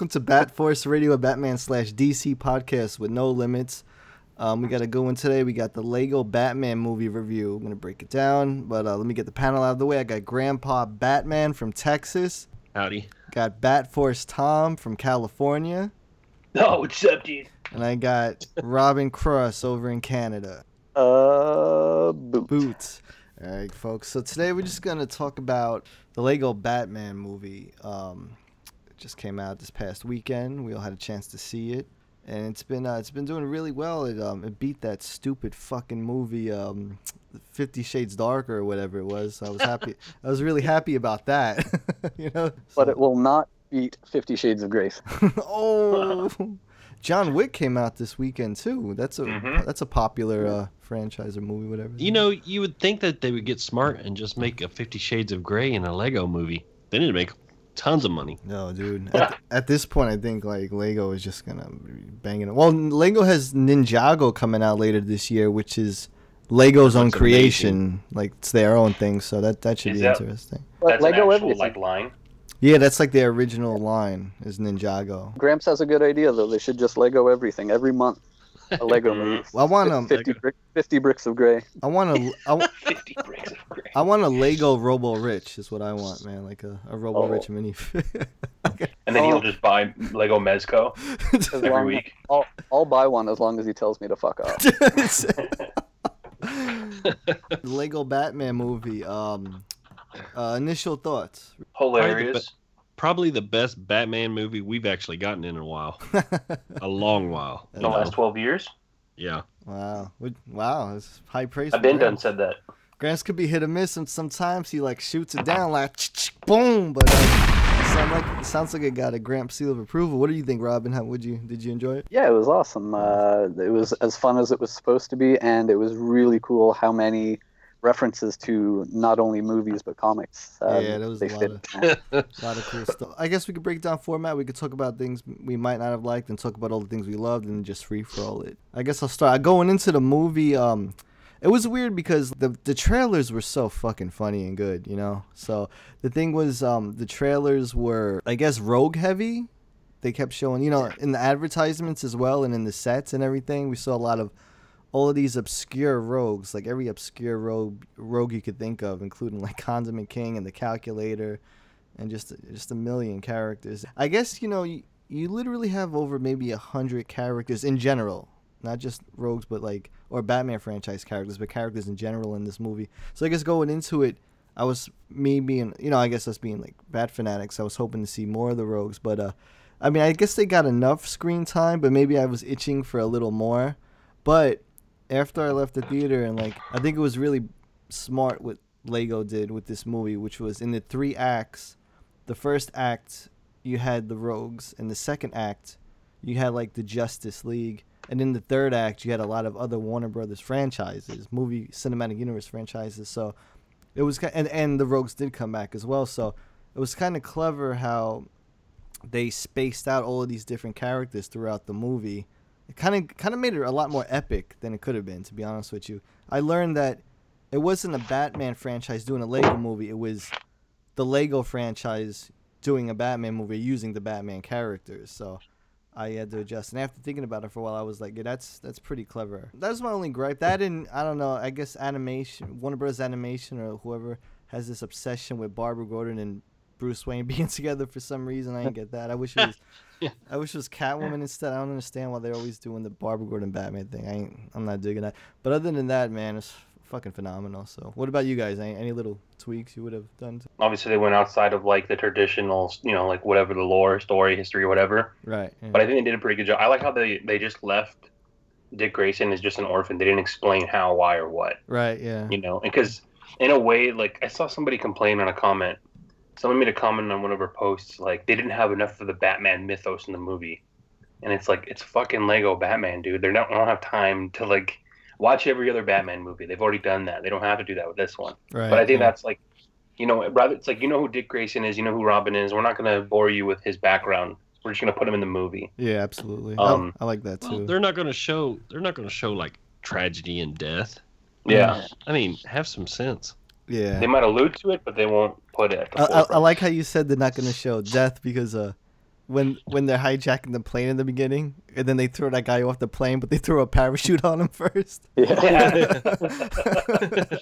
Welcome to Bat Force Radio, a Batman slash DC podcast with no limits. Um, we got a good one today. We got the Lego Batman movie review. I'm gonna break it down, but uh, let me get the panel out of the way. I got Grandpa Batman from Texas. Howdy. Got Bat Force Tom from California, Oh, what's up, dude? and I got Robin Cross over in Canada. Uh, boot. Boots. All right, folks. So today we're just gonna talk about the Lego Batman movie. Um, it just came out this past weekend. We all had a chance to see it, and it's been uh, it's been doing really well. It um it beat that stupid fucking movie um, Fifty Shades Darker or whatever it was. So I was happy. I was really happy about that. you know. But So- it will not beat Fifty Shades of Grace. oh. John Wick came out this weekend too. That's a Mhm. that's a popular uh, franchise or movie, whatever. You know, you would think that they would get smart and just make a Fifty Shades of Grey in a Lego movie. Then it'd make tons of money. No, dude. At, at this point, I think like Lego is just gonna be banging it. Well, Lego has Ninjago coming out later this year, which is Lego's own Looks creation. Like it's their own thing, so that that should Is be that- interesting. But That's Lego an actual everything. like line. Yeah, that's like the original line is Ninjago. Gramps has a good idea though. They should just Lego everything every month. A Lego movie. Well, I want um, 50, brick, 50 bricks of gray. I want a, I, Fifty bricks of gray. I want a Lego Robo Rich is what I want, man. Like a, a Robo Oh. Rich mini. And then Oh. he'll just buy Lego Mezco every long- week. I'll, I'll buy one as long as he tells me to fuck off. Lego Batman movie. Um, uh, initial thoughts. Hilarious. Probably the best Batman movie we've actually gotten in a while. a long while. In the last twelve years. Yeah. Wow. Would- Wow. It's high praise. I've been done said that. Gramps could be hit or miss, and sometimes he like shoots it down like boom. But uh, it, sound like, it sounds like it got a Gramp seal of approval. What do you think, Robin? How would you? Did you enjoy it? Yeah, it was awesome. Uh, it was as fun as it was supposed to be, and it was really cool how many references to not only movies but comics. Um, Yeah, there was a lot of- A lot of cool stuff. I guess we could break down format. We could talk about things we might not have liked, and talk about all the things we loved, and just free for all it. I guess I'll start going into the movie. Um, it was weird because the the trailers were so fucking funny and good, you know. So the thing was, um, the trailers were, I guess, rogue heavy. They kept showing, you know, in the advertisements as well, and in the sets and everything. We saw a lot of all of these obscure rogues, like every obscure rogue rogue you could think of, including like Condiment King and the Calculator, and just just a million characters. I guess you know you, you literally have over maybe a hundred characters in general, not just rogues, but like or Batman franchise characters, but characters in general in this movie. So I guess going into it, I was me being you know I guess us being like Bat fanatics. I was hoping to see more of the rogues, but uh, I mean I guess they got enough screen time, but maybe I was itching for a little more. But after I left the theater and like I think it was really smart what Lego did with this movie, which was in the three acts. The first act you had the Rogues, and the second act you had like the Justice League, and in the third act you had a lot of other Warner Brothers franchises, movie cinematic universe franchises. So it was and and the Rogues did come back as well. So it was kind of clever how they spaced out all of these different characters throughout the movie it kind of kind of made it a lot more epic than it could have been to be honest with you. I learned that it wasn't a batman franchise doing a lego movie it was the lego franchise doing a batman movie using the batman characters so i had to adjust. And after thinking about it for a while i was like yeah that's that's pretty clever. That's my only gripe. That and i don't know i guess animation warner bros. Animation or whoever has this obsession with barbara gordon and bruce wayne being together for some reason i didn't get that. I wish it was I wish it was Catwoman instead. I don't understand why they're always doing the Barbara Gordon Batman thing. I ain't, I'm not digging that. But other than that, man, it's fucking phenomenal. So, what about you guys? Any, any little tweaks you would have done? To... Obviously, they went outside of like the traditional, you know, like whatever the lore, story, history, whatever. Right. yeah. But I think they did a pretty good job. I like how they they just left Dick Grayson as just an orphan. They didn't explain how, why, or what. right. Yeah. You know, because in a way, like I saw somebody complain on a comment. Someone made a comment on one of her posts, like they didn't have enough of the Batman mythos in the movie, and it's like it's fucking Lego Batman, dude. They don't, don't have time to like watch every other Batman movie. They've already done that. They don't have to do that with this one. Right. But I think yeah. that's like, you know, rather it's like you know who Dick Grayson is, you know who Robin is. We're not gonna bore you with his background. We're just gonna put him in the movie. Yeah, absolutely. Um, I, I like that Well, too. they're not going to show. They're not going to show like tragedy and death. Yeah, I mean, have some sense. Yeah. they might allude to it, but they won't put it. At the I, I, I like how you said they're not gonna show death because uh, when when they're hijacking the plane in the beginning, and then they throw that guy off the plane, but they throw a parachute on him first. Yeah,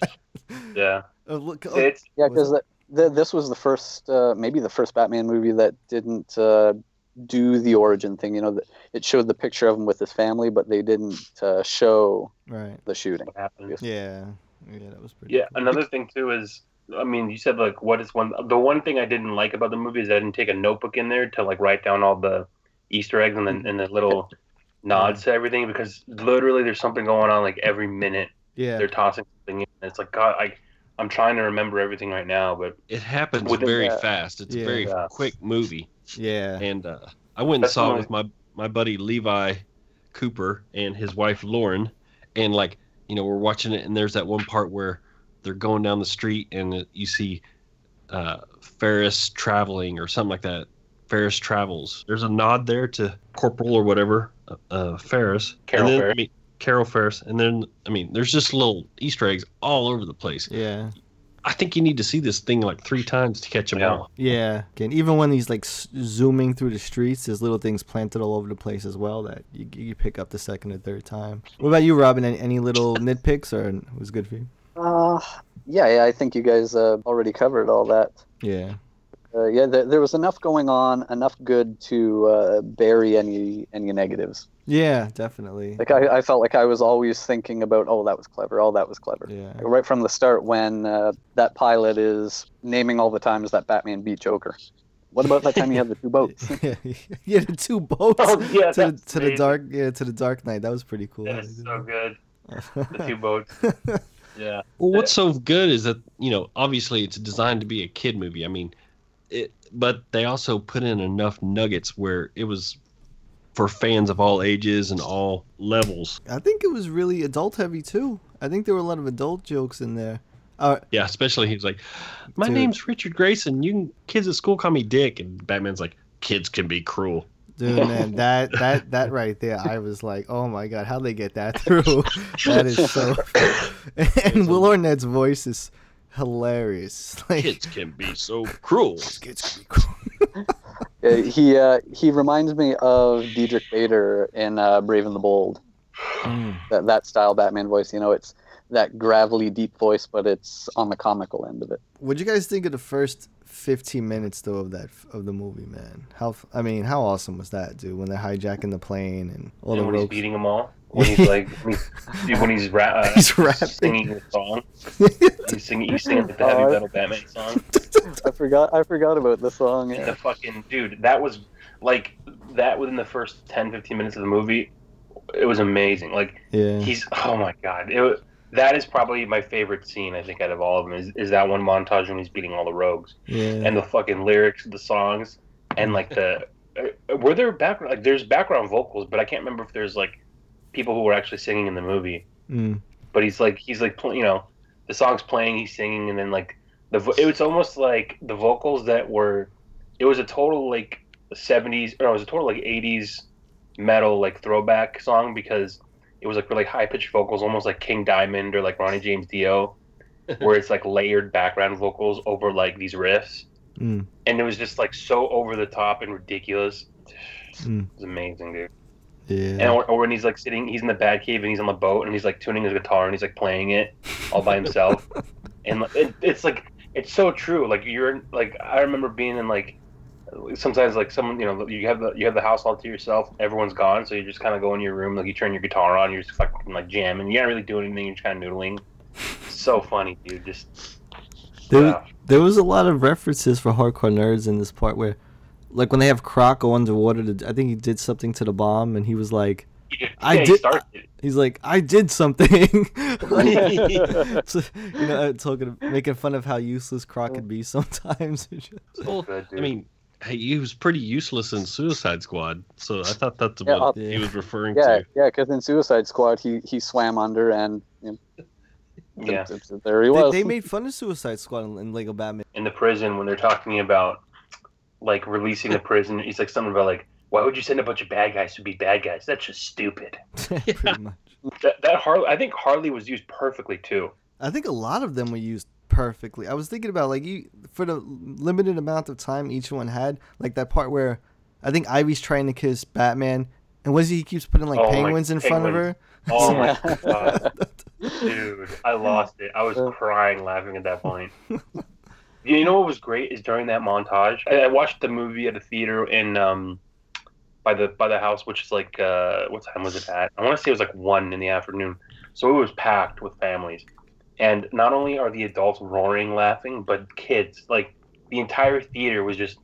yeah. Oh, look, oh, It's yeah, because th- this was the first, uh, maybe the first Batman movie that didn't uh, do the origin thing. You know, that it showed the picture of him with his family, but they didn't uh, show right. the shooting. Yeah. Yeah, that was pretty. Yeah, cool. another thing too is, I mean, you said like, what is one? The one thing I didn't like about the movie is I didn't take a notebook in there to like write down all the Easter eggs and then and the little nods to everything because literally there's something going on like every minute. Yeah. They're tossing something in. It's like God, I I'm trying to remember everything right now, but It happens very that- fast. It's Yeah. a very Yeah. quick movie. Yeah. And uh, I went and That's saw it with my my buddy Levi Cooper and his wife Lauren, and like you know we're watching it, and there's that one part where they're going down the street, and uh, you see uh, Ferris traveling or something like that. Ferris travels. There's a nod there to Corporal or whatever, uh, uh, Ferris. Carol then, Ferris. I mean, Carol Ferris, and then I mean, there's just little Easter eggs all over the place. Yeah. I think you need to see this thing like three times to catch them Yeah. all. Yeah. and even when he's like zooming through the streets, there's little things planted all over the place as well that you, you pick up the second or third time. What about you, Robin? Any, any little nitpicks or it was good for you? Uh, yeah, yeah, I think you guys uh, already covered all that. Yeah. Uh, yeah, there, there was enough going on, enough good to uh, bury any any negatives. Yeah, definitely. Like I, I felt like I was always thinking about, oh, that was clever, oh, that was clever. Yeah. Like, right from the start, when uh, that pilot is naming all the times that Batman beat Joker. What about that time you had the two boats? yeah, yeah, the two boats Oh, yeah, to, the, to the dark, yeah, to the Dark Knight. That was pretty cool. that how they is did so good. The two boats. Yeah. Well, what's so good is that you know, obviously, it's designed to be a kid movie. I mean, it, but they also put in enough nuggets where it was for fans of all ages and all levels. I think it was really adult heavy too. I think there were a lot of adult jokes in there. Uh, Yeah, especially he's like, "My Dude. name's Richard Grayson. You can, kids at school call me Dick," and Batman's like, "Kids can be cruel." dude, man, that that that right there, I was like, oh my god, how they get that through? that is so. and Will Arnett's voice is hilarious. Like, Kids can be so cruel. kids can be cool. Uh, he uh, he reminds me of Diedrich Bader in uh, Brave and the Bold. Mm. That that style Batman voice. You know, it's that gravelly, deep voice, but it's on the comical end of it. What'd you guys think of the first 15 minutes though of that of the movie, man? How f- I mean, how awesome was that, dude? When they're hijacking the plane and all and the when he's ropes. beating them all, when he's like, when he's, when he's, ra- uh, He's rapping. singing the song, he's singing, he's singing the heavy I- metal Batman song. I forgot I forgot about the song. Yeah. the fucking dude, that was like that within the first 10, 15 minutes of the movie. It was amazing. Like yeah. he's, oh my god, it, wa- that is probably my favorite scene. I think out of all of them is, is that one montage when he's beating all the rogues Yeah. and the fucking lyrics of the songs and like the uh, were there background like there's background vocals, but I can't remember if there's like people who were actually singing in the movie. Mm. But he's like he's like you know the song's playing, he's singing, and then like the vo- it was almost like the vocals that were it was a total like 70s or no, it was a total like 80s metal like throwback song because it was like really high pitched vocals, almost like King Diamond or like Ronnie James Dio, where it's like layered background vocals over like these riffs Mm. and it was just like so over the top and ridiculous. Mm. It was amazing, dude. Yeah. And or, or when he's like sitting, he's in the Batcave and he's on the boat and he's like tuning his guitar and he's like playing it all by himself, and it, it's like it's so true. Like you're like I remember being in like sometimes like someone you know you have the you have the house all to yourself, everyone's gone, so you just kind of go in your room, like you turn your guitar on, you're just fucking like jamming. You're not really doing anything, you're just kind of noodling, so funny, dude. Just There, Yeah. there was a lot of references for hardcore nerds in this part where, like when they have Croc go underwater. To, I think he did something to the bomb, and he was like, yeah, I he did- started it. he's like, I did something. so, you know, uh, talking, making fun of how useless Croc could be sometimes. Well, I mean, hey, he was pretty useless in Suicide Squad, so I thought that's Yeah, what I'll- he was referring Yeah, to. yeah, because in Suicide Squad, he he swam under and you know, Yeah. th- th- there he they, was. they made fun of Suicide Squad in, in Lego Batman. in the prison when they're talking about like releasing the prison. He's like something about like, why would you send a bunch of bad guys to be bad guys? That's just stupid. Pretty much. That, that Harley, I think Harley was used perfectly too. I think a lot of them were used perfectly. I was thinking about like you for the limited amount of time each one had, like that part where I think Ivy's trying to kiss Batman, and was he, he keeps putting like Oh, my penguins in front of her. Oh my god, dude, I lost it. I was crying laughing at that point. you know what was great is during that montage. I, I watched the movie at a theater in um by the by the house, which is like uh what time was it at? I want to say it was like one in the afternoon. So it was packed with families, and not only are the adults roaring laughing, but kids like the entire theater was just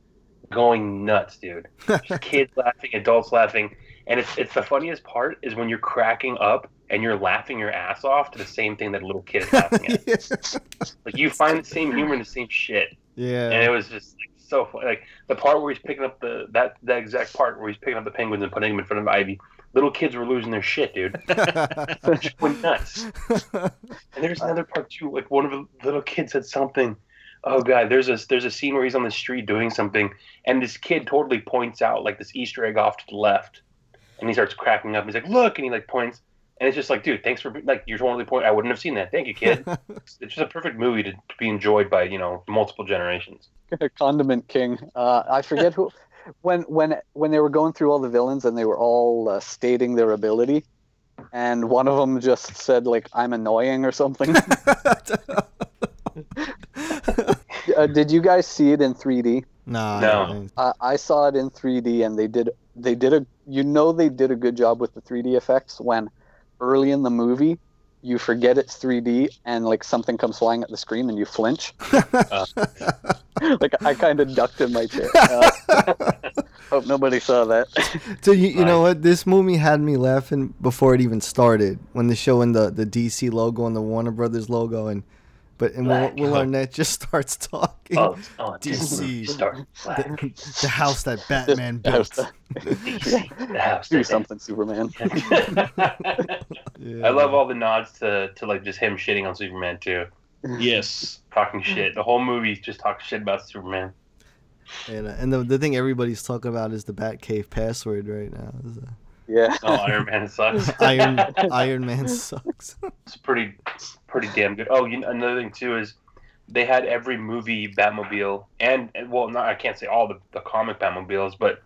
going nuts, dude. Just kids laughing, adults laughing, and it's it's the funniest part is when you're cracking up and you're laughing your ass off to the same thing that a little kid is laughing at. Like you find the same humor in the same shit, Yeah. and it was just like, so funny. Like the part where he's picking up the that that exact part where he's picking up the penguins and putting them in front of Ivy. Little kids were losing their shit, dude. Just went nuts. And there's another part too. Like one of the little kids said something. Oh god, there's a there's a scene where he's on the street doing something, and this kid totally points out like this Easter egg off to the left, and he starts cracking up. He's like, "Look!" and he like points, and it's just like, dude, thanks for like you're totally point. I wouldn't have seen that. Thank you, kid. it's just a perfect movie to, to be enjoyed by you know multiple generations. Condiment King. Uh, I forget who. When when when they were going through all the villains and they were all uh, stating their ability, and one of them just said like "I'm annoying" or something. uh, did you guys see it in 3D? nah, No. I, I saw it in 3D, and they did they did a you know they did a good job with the 3D effects when early in the movie you forget it's 3D and like something comes flying at the screen and you flinch. like I kind of ducked in my chair. Uh, hope nobody saw that. So you, you know what? This movie had me laughing before it even started when they're showing the, the DC logo and the Warner Brothers logo and but and Will, Black. Will Arnett just starts talking. Oh, oh DC. Start. the, the house that Batman The house built. DC, the house. Do that- something, Superman. Yeah. I love all the nods to, to like just him shitting on Superman too, Yes. talking shit. The whole movie just talks shit about Superman. And, uh, and the, the thing everybody's talking about is the Batcave password right now. Is, Yeah. Oh, Iron Man sucks. Iron Iron Man sucks. It's pretty pretty damn good. Oh, you know, another thing too is they had every movie Batmobile and and, well, not I can't say all the, the comic Batmobiles, but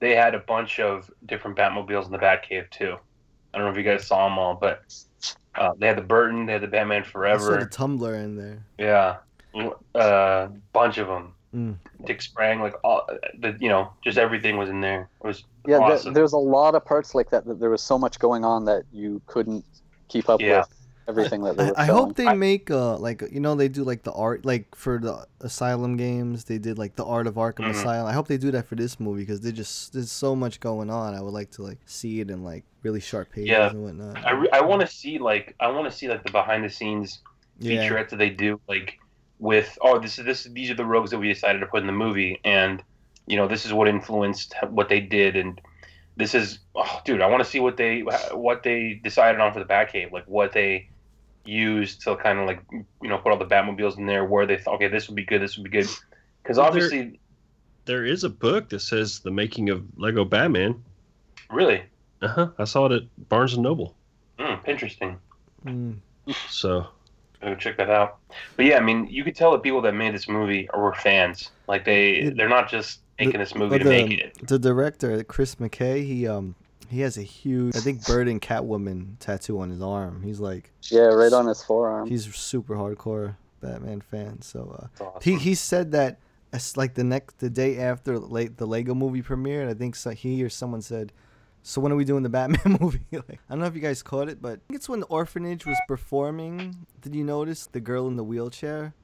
they had a bunch of different Batmobiles in the Batcave too. I don't know if you guys saw them all, but uh, they had the Burton, they had the Batman I saw the Forever, Tumbler in there. yeah, uh, bunch of them. Mm. Dick Sprang, like all the you know, just everything was in there. It was Yeah, th- awesome. there's a lot of parts like that that there was so much going on that you couldn't keep up Yeah. with everything that they I, were I showing. hope they make uh like you know they do like the art like for the Asylum games they did like the art of Arkham Mhm. Asylum. I hope they do that for this movie because they just there's so much going on. I would like to like see it in like really sharp pages Yeah. and whatnot. I, re- I want to see like I want to see like the behind the scenes yeah. featurette that they do like with oh this is this these are the rogues that we decided to put in the movie and you know this is what influenced what they did and this is oh, dude I want to see what they what they decided on for the Batcave like what they used to kind of like you know put all the Batmobiles in there where they thought okay this would be good this would be good because Well, there- obviously There is a book that says the making of Lego Batman. really Uh huh. I saw it at Barnes and Noble. mm, interesting Mm. So Go check that out. But yeah, I mean, you could tell the people that made this movie were fans. Like they, It- they're not just making this movie to the, make it. the director Chris McKay he um he has a huge I think Bird and Catwoman tattoo on his arm. He's like Yeah, right on his forearm. he's super hardcore Batman fan. So uh, awesome. He he said that it's like the next the day after late the Lego movie premiered. I think so, he or someone said So when are we doing the Batman movie? like, I don't know if you guys caught it, but I think it's when the orphanage was performing. Did you notice the girl in the wheelchair?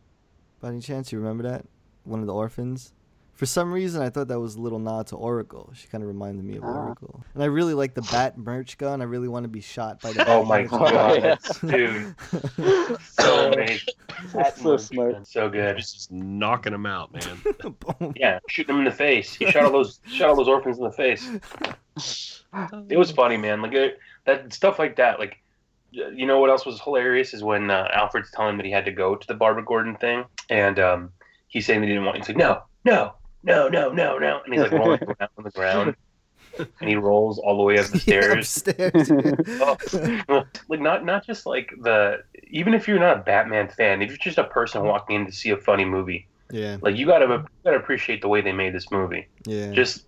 By any chance, you remember that? One of the orphans. For some reason, I thought that was a little nod to Oracle. She kind of reminded me of Ah. Oracle. And I really like the Bat merch gun. I really want to be shot by the. Oh my merch God, gun. that's- dude. So amazing. That's so smart. So good. Just knocking them out, man. Yeah, shooting them in the face. He shot all those shot all those orphans in the face. It was funny, man. Like it, that stuff like that. Like, you know what else was hilarious is when uh, Alfred's telling him that he had to go to the Barbara Gordon thing, and um, he's saying that he didn't want. He's like, no, no, no, no, no, no, and he's like rolling around on the ground, and he rolls all the way up the stairs. Upstairs. Oh. like not not just like the even if you're not a Batman fan, if you're just a person walking in to see a funny movie, yeah, like you gotta you gotta appreciate the way they made this movie. yeah. Just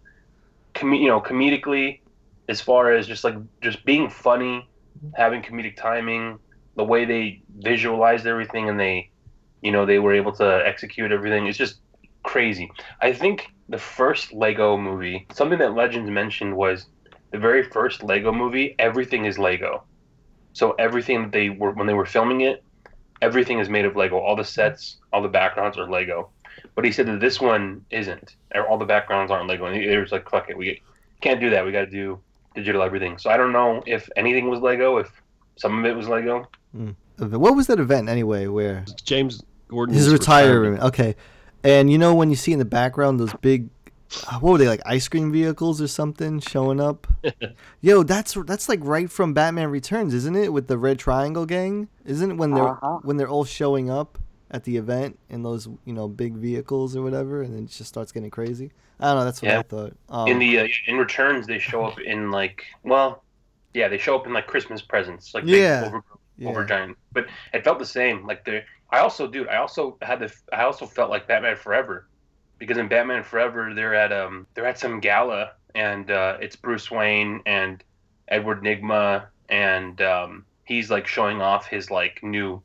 com- you know, comedically, as far as just like just being funny, having comedic timing, the way they visualized everything and they, you know, they were able to execute everything. It's just crazy. I think the first Lego movie, something that Legends mentioned was the very first Lego movie. Everything is Lego, so everything that they were when they were filming it, everything is made of Lego. All the sets, all the backgrounds are Lego. But he said that this one isn't. All the backgrounds aren't Lego. And he, he was like, "Fuck it, we can't do that. We got to do digital everything." So I don't know if anything was Lego, if some of it was Lego. What was that event anyway? Where James Gordon. his retirement? Okay, and you know when you see in the background those big, uh, what were they like ice cream vehicles or something showing up? Yo, that's that's like right from Batman Returns, isn't it? With the Red Triangle gang, isn't it when they're Uh-huh. when they're all showing up at the event in those you know big vehicles or whatever, and then it just starts getting crazy. I don't know. That's what I Yeah. thought. Um, in the uh, in returns, they show up in like well, yeah, they show up in like Christmas presents, like big Yeah. over, yeah. over giant. But it felt the same. Like the I also, dude, I also had the I also felt like Batman Forever, because in Batman Forever they're at um they're at some gala and uh, it's Bruce Wayne and Edward Nygma and um, he's like showing off his like new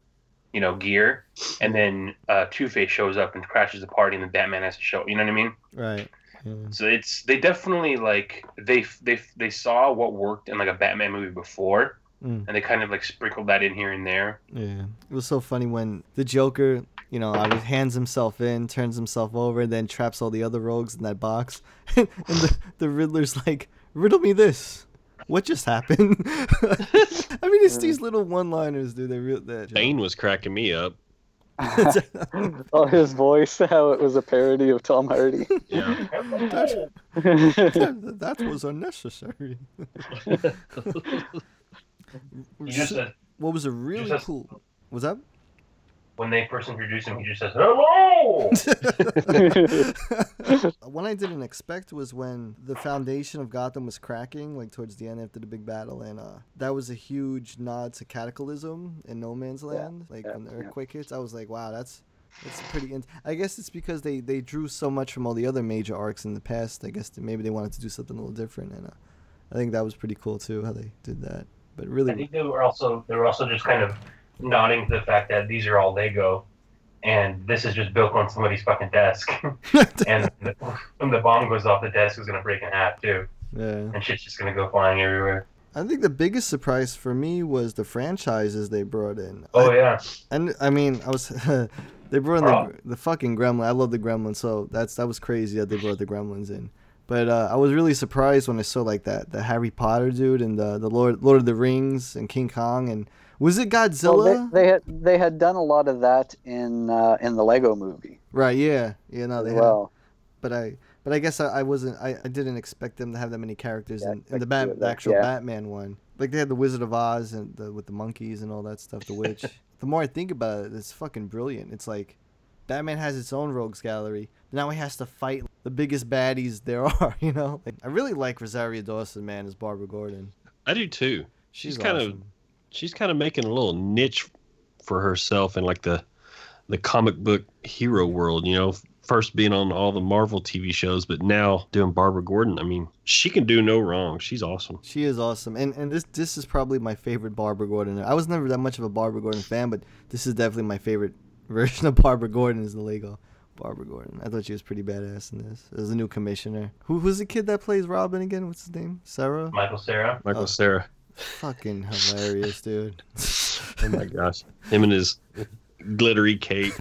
you know gear and then uh, Two Face shows up and crashes the party and then Batman has to show. You know what I mean? right. Yeah. So it's they definitely like they they they saw what worked in like a Batman movie before, Mm. and they kind of like sprinkled that in here and there. Yeah, it was so funny when the Joker, you know, hands himself in, turns himself over, and then traps all the other rogues in that box, and the, the Riddler's like, "Riddle me this, what just happened?" I mean, it's these little one-liners, dude. They real that. Bane was cracking me up. oh, his voice, how it was a parody of Tom Hardy. Yeah. that, that was unnecessary. Just said what was a really just- cool? Was that? When they first introduced him, he just says hello. One I didn't expect was when the foundation of Gotham was cracking, like towards the end after the big battle, and uh, that was a huge nod to Cataclysm in No Man's Land. like yeah, when the yeah. earthquake hits, I was like, wow, that's that's pretty. In- I guess it's because they they drew so much from all the other major arcs in the past. I guess that maybe they wanted to do something a little different, and uh, I think that was pretty cool too how they did that. But I really, think they were also they were also just kind of nodding to the fact that these are all Lego, and this is just built on somebody's fucking desk. and the, when the bomb goes off, the desk is gonna break in half too, yeah. and shit's just gonna go flying everywhere. I think the biggest surprise for me was the franchises they brought in. Oh I- yeah, And I mean, I was they brought in Oh. the, the fucking gremlin. I love the gremlin, so that's that was crazy that they brought the gremlins in. But uh, I was really surprised when I saw like that the Harry Potter dude and the the Lord Lord of the Rings and King Kong and was it Godzilla? Well, they, they had they had done a lot of that in uh, in the Lego movie right? Yeah, yeah. No, as they had. well. But I but I guess I, I wasn't I, I didn't expect them to have that many characters Yeah, in, in the like, Bat, the actual yeah. Batman one. Like they had the Wizard of Oz and the, with the monkeys and all that stuff. The witch. the more I think about it, it's fucking brilliant. It's like Batman has its own rogues gallery. Now he has to fight the biggest baddies there are. You know. Like, I really like Rosario Dawson, man, as Barbara Gordon. I do too. She's, She's kind of awesome. She's kind of making a little niche for herself in like the the comic book hero world. You know, first being on all the Marvel TV shows, but now doing Barbara Gordon. I mean, she can do no wrong. She's awesome. She is awesome, and and this this is probably my favorite Barbara Gordon. I was never that much of a Barbara Gordon fan, but this is definitely my favorite version of Barbara Gordon is the Lego Barbara Gordon. I thought she was pretty badass in this. There's a new commissioner. Who who's the kid that plays Robin again? What's his name? Cera. Michael Cera. Michael Oh. Cera. Fucking hilarious, dude. Oh my gosh. Him and his glittery cape.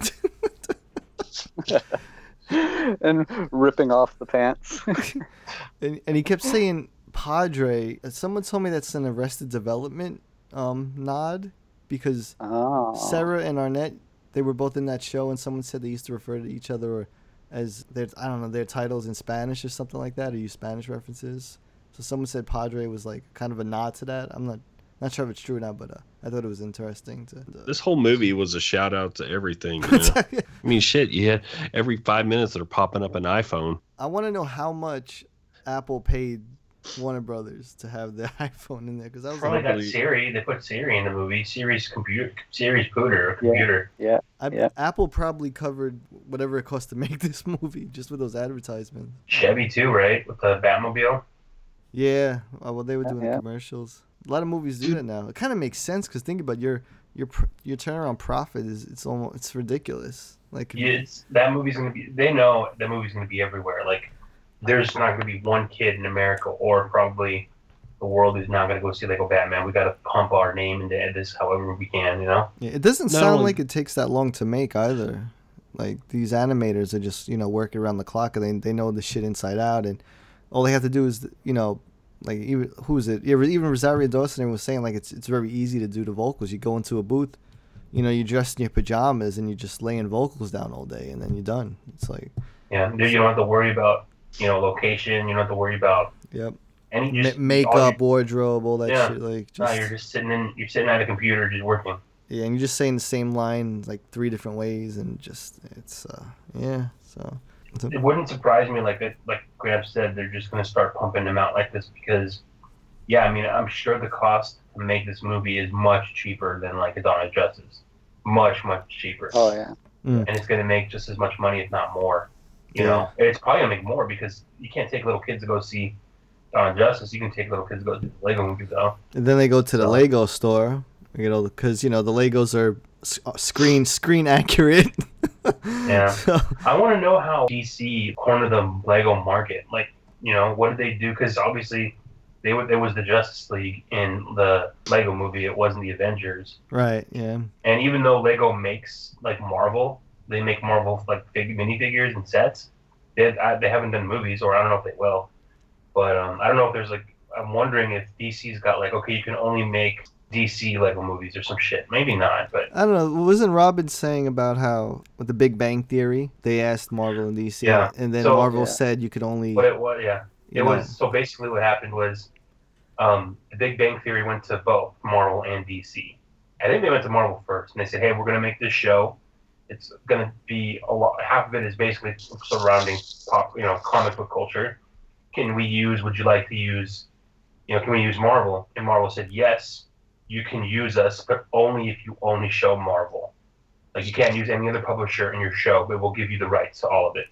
and ripping off the pants. and, and he kept saying Padre. Uh, Someone told me that's an Arrested Development um, nod because oh. Cera and Arnett they were both in that show, and someone said they used to refer to each other as their I don't know their titles in Spanish or something like that, or use Spanish references. So someone said Padre was like kind of a nod to that. I'm not not sure if it's true or not, but uh, I thought it was interesting to. This whole movie was a shout out to everything. You know? I mean, shit, you had every five minutes they're popping up an iPhone. I want to know how much Apple paid Warner Brothers to have the iPhone in there because I was Probably like, got Siri. They put Siri in the movie. Siri's computer. Siri's pooter. or Computer. Yeah. I, Yeah. Apple probably covered whatever it cost to make this movie just with those advertisements. Chevy too, right? With the Batmobile. Yeah, uh, well, they were doing yeah. the commercials. A lot of movies do that now. It kind of makes sense because think about your your your turnaround profit is it's almost it's ridiculous. Like if Yeah, it's, that movie's gonna be. They know that movie's gonna be everywhere. Like, there's not gonna be one kid in America, or probably the world is not gonna go see Lego Batman. We gotta pump our name into this however we can. You know. yeah, it doesn't Not sound only- like it takes that long to make either. Like these animators are just you know working around the clock and they they know the shit inside out and all they have to do is you know like even who is it? Yeah, even Rosario Dawson was saying like it's it's very easy to do the vocals. You go into a booth, you know, you dress in your pajamas and you're just laying vocals down all day and then you're done. It's like Yeah. You don't have to worry about you know location. You don't have to worry about yep, any Ma- just all makeup, you- wardrobe, all that Yeah. shit. Like No, just you're just sitting in. You're sitting at a computer, just working. yeah, and you're just saying the same line like three different ways and just it's uh yeah. So It wouldn't surprise me, like that, like Gramps said, they're just gonna start pumping them out like this because, yeah, I mean, I'm sure the cost to make this movie is much cheaper than like a Dawn of Justice, much much cheaper, oh yeah. and it's gonna make just as much money, if not more. You know, it's probably gonna make more because you can't take little kids to go see Dawn of Justice. You can take little kids to go see the Lego movie though. And then they go to the So- Lego store, you know, because you know the Legos are uh, screen screen accurate. Yeah. So, I want to know how DC cornered the Lego market. Like, you know, what did they do? Because obviously, they were, there was the Justice League in the Lego movie. It wasn't the Avengers. right, yeah, And even though Lego makes like Marvel, they make Marvel like big minifigures and sets. They I, they haven't done movies, or I don't know if they will. But um, I don't know if there's like I'm wondering if DC's got like okay, you can only make DC Lego movies or some shit. Maybe not, but I don't know. Wasn't Robin saying about how with the Big Bang Theory they asked Marvel and DC, Yeah. and then So- Marvel Yeah. said you could only. what it was, yeah. It know, was so basically what happened was um, the Big Bang Theory went to both Marvel and DC. I think they went to Marvel first, and they said, "Hey, we're going to make this show. It's going to be a lot. Half of it is basically surrounding pop, you know, comic book culture. Can we use? Would you like to use? You know, can we use Marvel?" And Marvel said, "Yes, you can use us, but only if you only show Marvel. Like you can't use any other publisher in your show, but we'll give you the rights to all of it."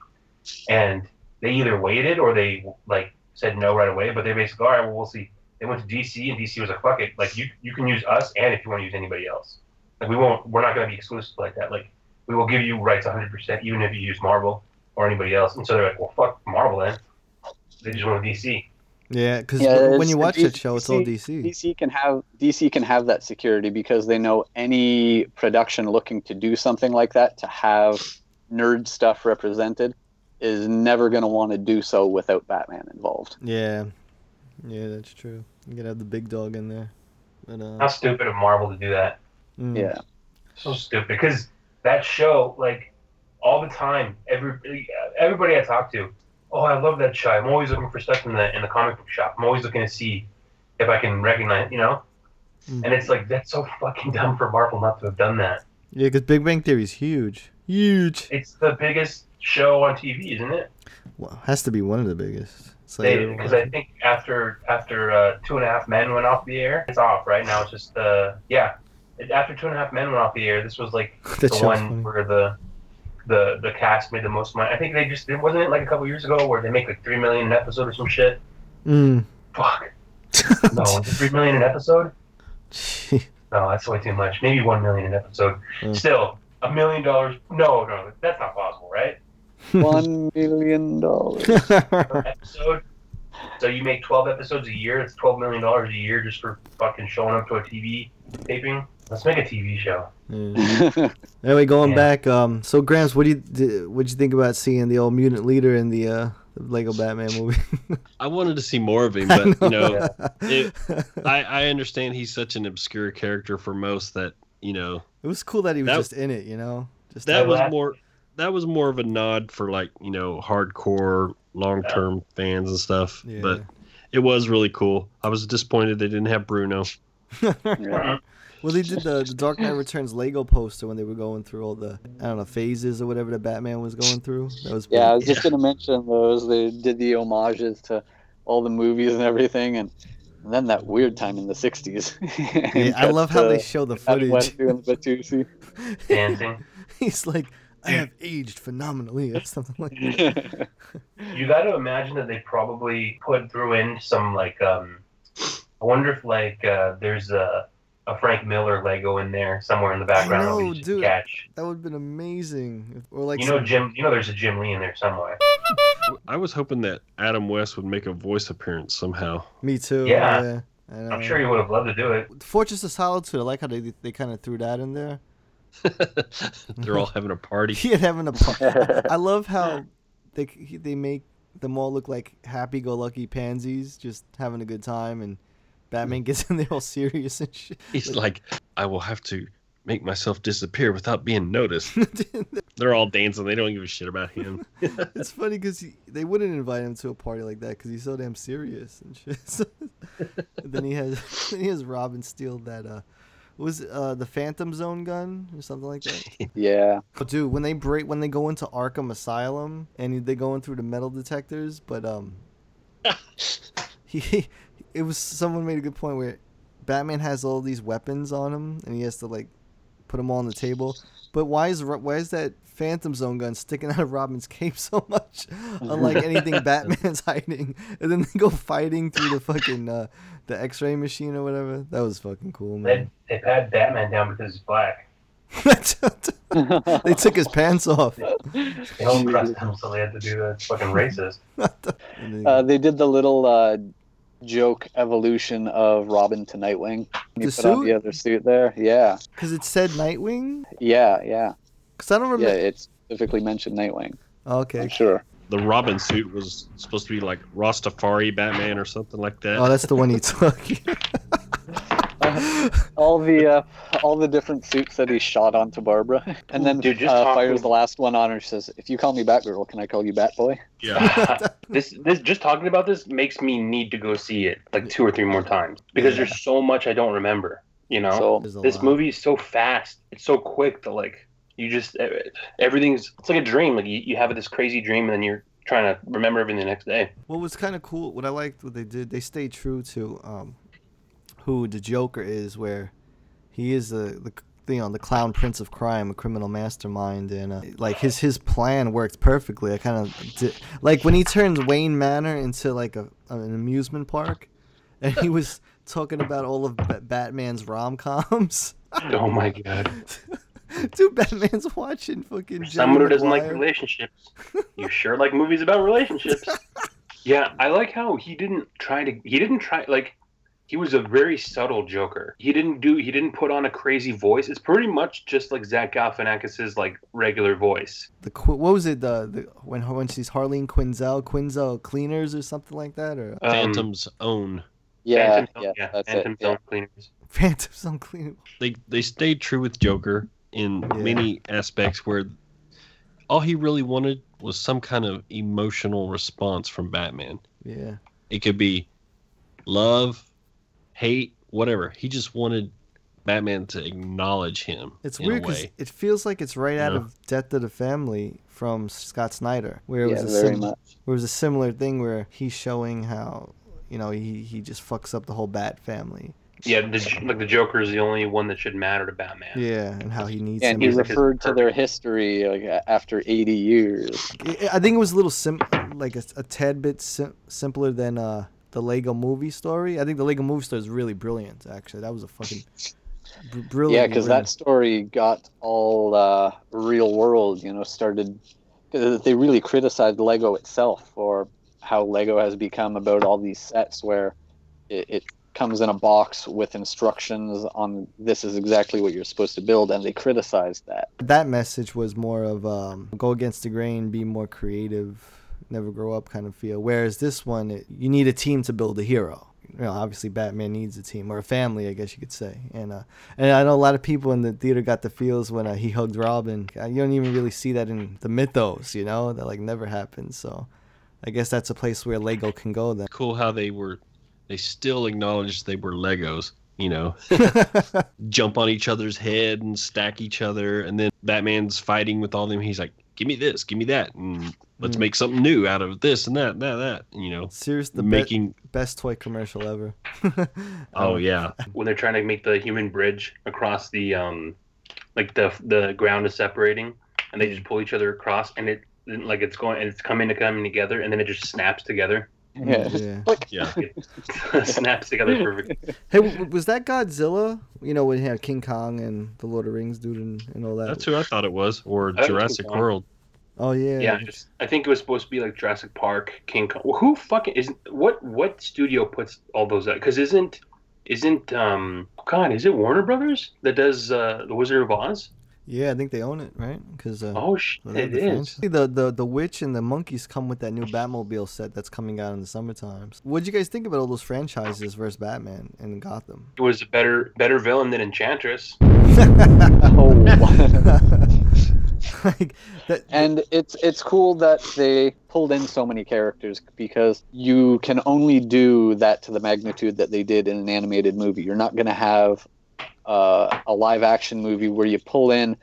And they either waited or they like said no right away. But they basically, all right, well, we'll see. They went to DC, and DC was like, "Fuck it! Like you, you can use us, and if you want to use anybody else, like we won't. We're not going to be exclusive like that. Like we will give you rights 100, percent even if you use Marvel or anybody else." And so they're like, "Well, fuck Marvel then." They just went to DC. Yeah, because Yeah, when you watch DC that show, it's all DC. DC can have DC can have that security because they know any production looking to do something like that to have nerd stuff represented is never going to want to do so without Batman involved. Yeah, yeah, that's true. You gotta have the big dog in there. But uh, How stupid of Marvel to do that. mm, Yeah. so stupid because that show like all the time every everybody i talk to oh i love that show i'm always looking for stuff in the in the comic book shop i'm always looking to see if i can recognize you know Mm. and it's like that's so fucking dumb for marvel not to have done that yeah, because Big Bang Theory is huge, huge. it's the biggest show on tv isn't it Well, it has to be one of the biggest. It's like because i think after after uh, two and a half men went off the air it's off right now it's just uh yeah after two and a half men went off the air this was like the one funny. where the the the cast made the most money. I think they just it wasn't it like a couple years ago where they make like three million an episode or some shit. Mm. Fuck. No, is it three million an episode? Gee. No, that's way too much. Maybe one million an episode. Mm. Still, a million dollars. No, no, that's not possible, right? One million dollars. episode. So you make 12 episodes a year. It's 12 million dollars a year just for fucking showing up to a TV taping. Let's make a TV show. Yeah. Anyway, going Yeah. back, um, so Gramps, what do you di- what you think about seeing the old mutant leader in the uh Lego Batman movie? I wanted to see more of him, but you know, it, I, I understand he's such an obscure character for most that you know it was cool that he was That- just in it, you know. Just that was that- more that was more of a nod for like you know hardcore long term fans and stuff. Yeah. But it was really cool. I was disappointed they didn't have Bruno. Yeah. Well, they did the, the Dark Knight Returns Lego poster when they were going through all the I don't know phases or whatever the Batman was going through. That was Yeah, I pretty- was just gonna mention those. They did the homages to all the movies and everything, and, and then that weird time in the '60s. Yeah, I love how they show the footage. West doing the Dancing. He's like, I have aged phenomenally or something like that. You got to imagine that they probably put threw in some like um. I wonder if like uh, there's a a Frank Miller Lego in there somewhere in the background. that know, just dude. Catch. That would have been amazing. If- Or like You know some- Jim. You know there's a Jim Lee in there somewhere. I was hoping that Adam West would make a voice appearance somehow. me too. Yeah. I know. I'm sure he would have loved to do it. Fortress of Solitude. I like how they they kind of threw that in there. They're all having a party. He had having a. par- I love how they they make them all look like happy-go-lucky pansies, just having a good time, and Batman gets in there all serious and shit. He's like, I will have to make myself disappear without being noticed. They're all dancing. They don't give a shit about him. it's funny because they wouldn't invite him to a party like that because he's so damn serious and shit. So- then he has then he has Robin steal that uh was uh the Phantom Zone gun or something like that. Yeah. Oh, dude, when they break when they go into Arkham Asylum and they go in through the metal detectors, but um, he it was someone made a good point where Batman has all these weapons on him and he has to like put them all on the table. But why is why is that Phantom Zone gun sticking out of Robin's cape so much? Unlike anything Batman's hiding, and then they go fighting through the fucking uh, the X-ray machine or whatever. That was fucking cool, They man. they they pat Batman down because he's black. they took his pants off. They don't trust him, so they had to do that. It's fucking racist. Uh, they- they did the little uh, joke evolution of Robin to Nightwing. You The put on suit? the other suit there. Yeah. Because it said Nightwing. Yeah, yeah. Because I don't remember. Yeah, it specifically mentioned Nightwing. Okay. I'm sure. The Robin suit was supposed to be like Rastafari Batman or something like that. Oh, that's the one he took. all the uh, all the different suits that he shot onto Barbara, and then Dude, just uh, talking- fires the last one on her. She says, "If you call me Batgirl, can I call you Batboy?" yeah. this this just talking about this makes me need to go see it like two or three more times because there's so much I don't remember. You know, So There's a this lot. movie is so fast. It's so quick that like you just everything's it's like a dream. Like you, you have this crazy dream and then you're trying to remember everything the next day. What was kind of cool, what I liked, what they did, they stayed true to um, who the Joker is, where he is the the you know the clown prince of crime, a criminal mastermind, and uh, like his his plan worked perfectly. I kind of did, like when he turns Wayne Manor into like a an amusement park, and he was talking about all of Ba- Batman's rom coms. Oh my god! Dude, Batman's watching fucking. Someone who doesn't like relationships. You sure like movies about relationships? Yeah, I like how he didn't try to. He didn't try like. He was a very subtle Joker. He didn't do. He didn't put on a crazy voice. It's pretty much just like Zach Galifianakis's like regular voice. the what was it the, the when when she's Harleen Quinzel Quinzel Cleaners or something like that or Um, Phantom Zone. Yeah, Phantom, yeah, yeah, that's Phantom it. Yeah. Cleaners. Phantoms on Clean. They they stayed true with Joker in Yeah. many aspects where all he really wanted was some kind of emotional response from Batman. Yeah, It could be love, hate, whatever. He just wanted Batman to acknowledge him. it's in weird because it feels like it's right out Yeah. of Death of the Family from Scott Snyder, where it Yeah, was a very sim- where it was a similar thing where he's showing how you know he he just fucks up the whole Bat family. Yeah, the, like the Joker is the only one that should matter to Batman. Yeah, and how he needs And him. he like referred to their history like after 80 years. I- I think it was a little sim like a, a tad bit sim- simpler than uh the Lego Movie story. I think the Lego Movie story is really brilliant. Actually, that was a fucking br- brilliant. Yeah, because that story got all uh, real world. You know, started uh, they really criticized Lego itself for how Lego has become about all these sets where it, it comes in a box with instructions on this is exactly what you're supposed to build, and they criticized that. That message was more of um, go against the grain, be more creative, never grow up kind of feel. Whereas this one, it, you need a team to build a hero. You know, obviously Batman needs a team or a family, I guess you could say. And uh, and I know a lot of people in the theater got the feels when uh, he hugged Robin. Uh, You don't even really see that in the mythos, you know, that like never happened. So I guess that's a place where Lego can go then. Cool how they were, they still acknowledged they were Legos. You know, jump on each other's head and stack each other, and then Batman's fighting with all them. He's like, "Give me this, give me that, and let's Mm. make something new out of this and that, that, that." You know, Serious, the be- making. best toy commercial ever. Oh yeah, when they're trying to make the human bridge across the um like the the ground is separating and they just pull each other across and it like it's going and it's coming to coming together and then it just snaps together Yeah. yeah. yeah. snaps together perfect Hey, was that Godzilla? You know, when he had King Kong and the Lord of the Rings dude and, and all that. That's who I thought it was, or I thought was Jurassic World. oh yeah. yeah just, i think it was supposed to be like jurassic park king kong Well, who fucking is what what studio puts all those out because isn't isn't um god is it warner brothers that does uh the wizard of oz Yeah, I think they own it, right? Because uh, oh shit well, they have it the is. The, the the witch and the monkeys come with that new Batmobile set that's coming out in the summertime. What'd you guys think about all those franchises versus Batman and Gotham? it was a better better villain than enchantress Oh. like that. and it's it's cool that they pulled in so many characters because you can only do that to the magnitude that they did in an animated movie. You're not going to have uh, a live action movie where you pull in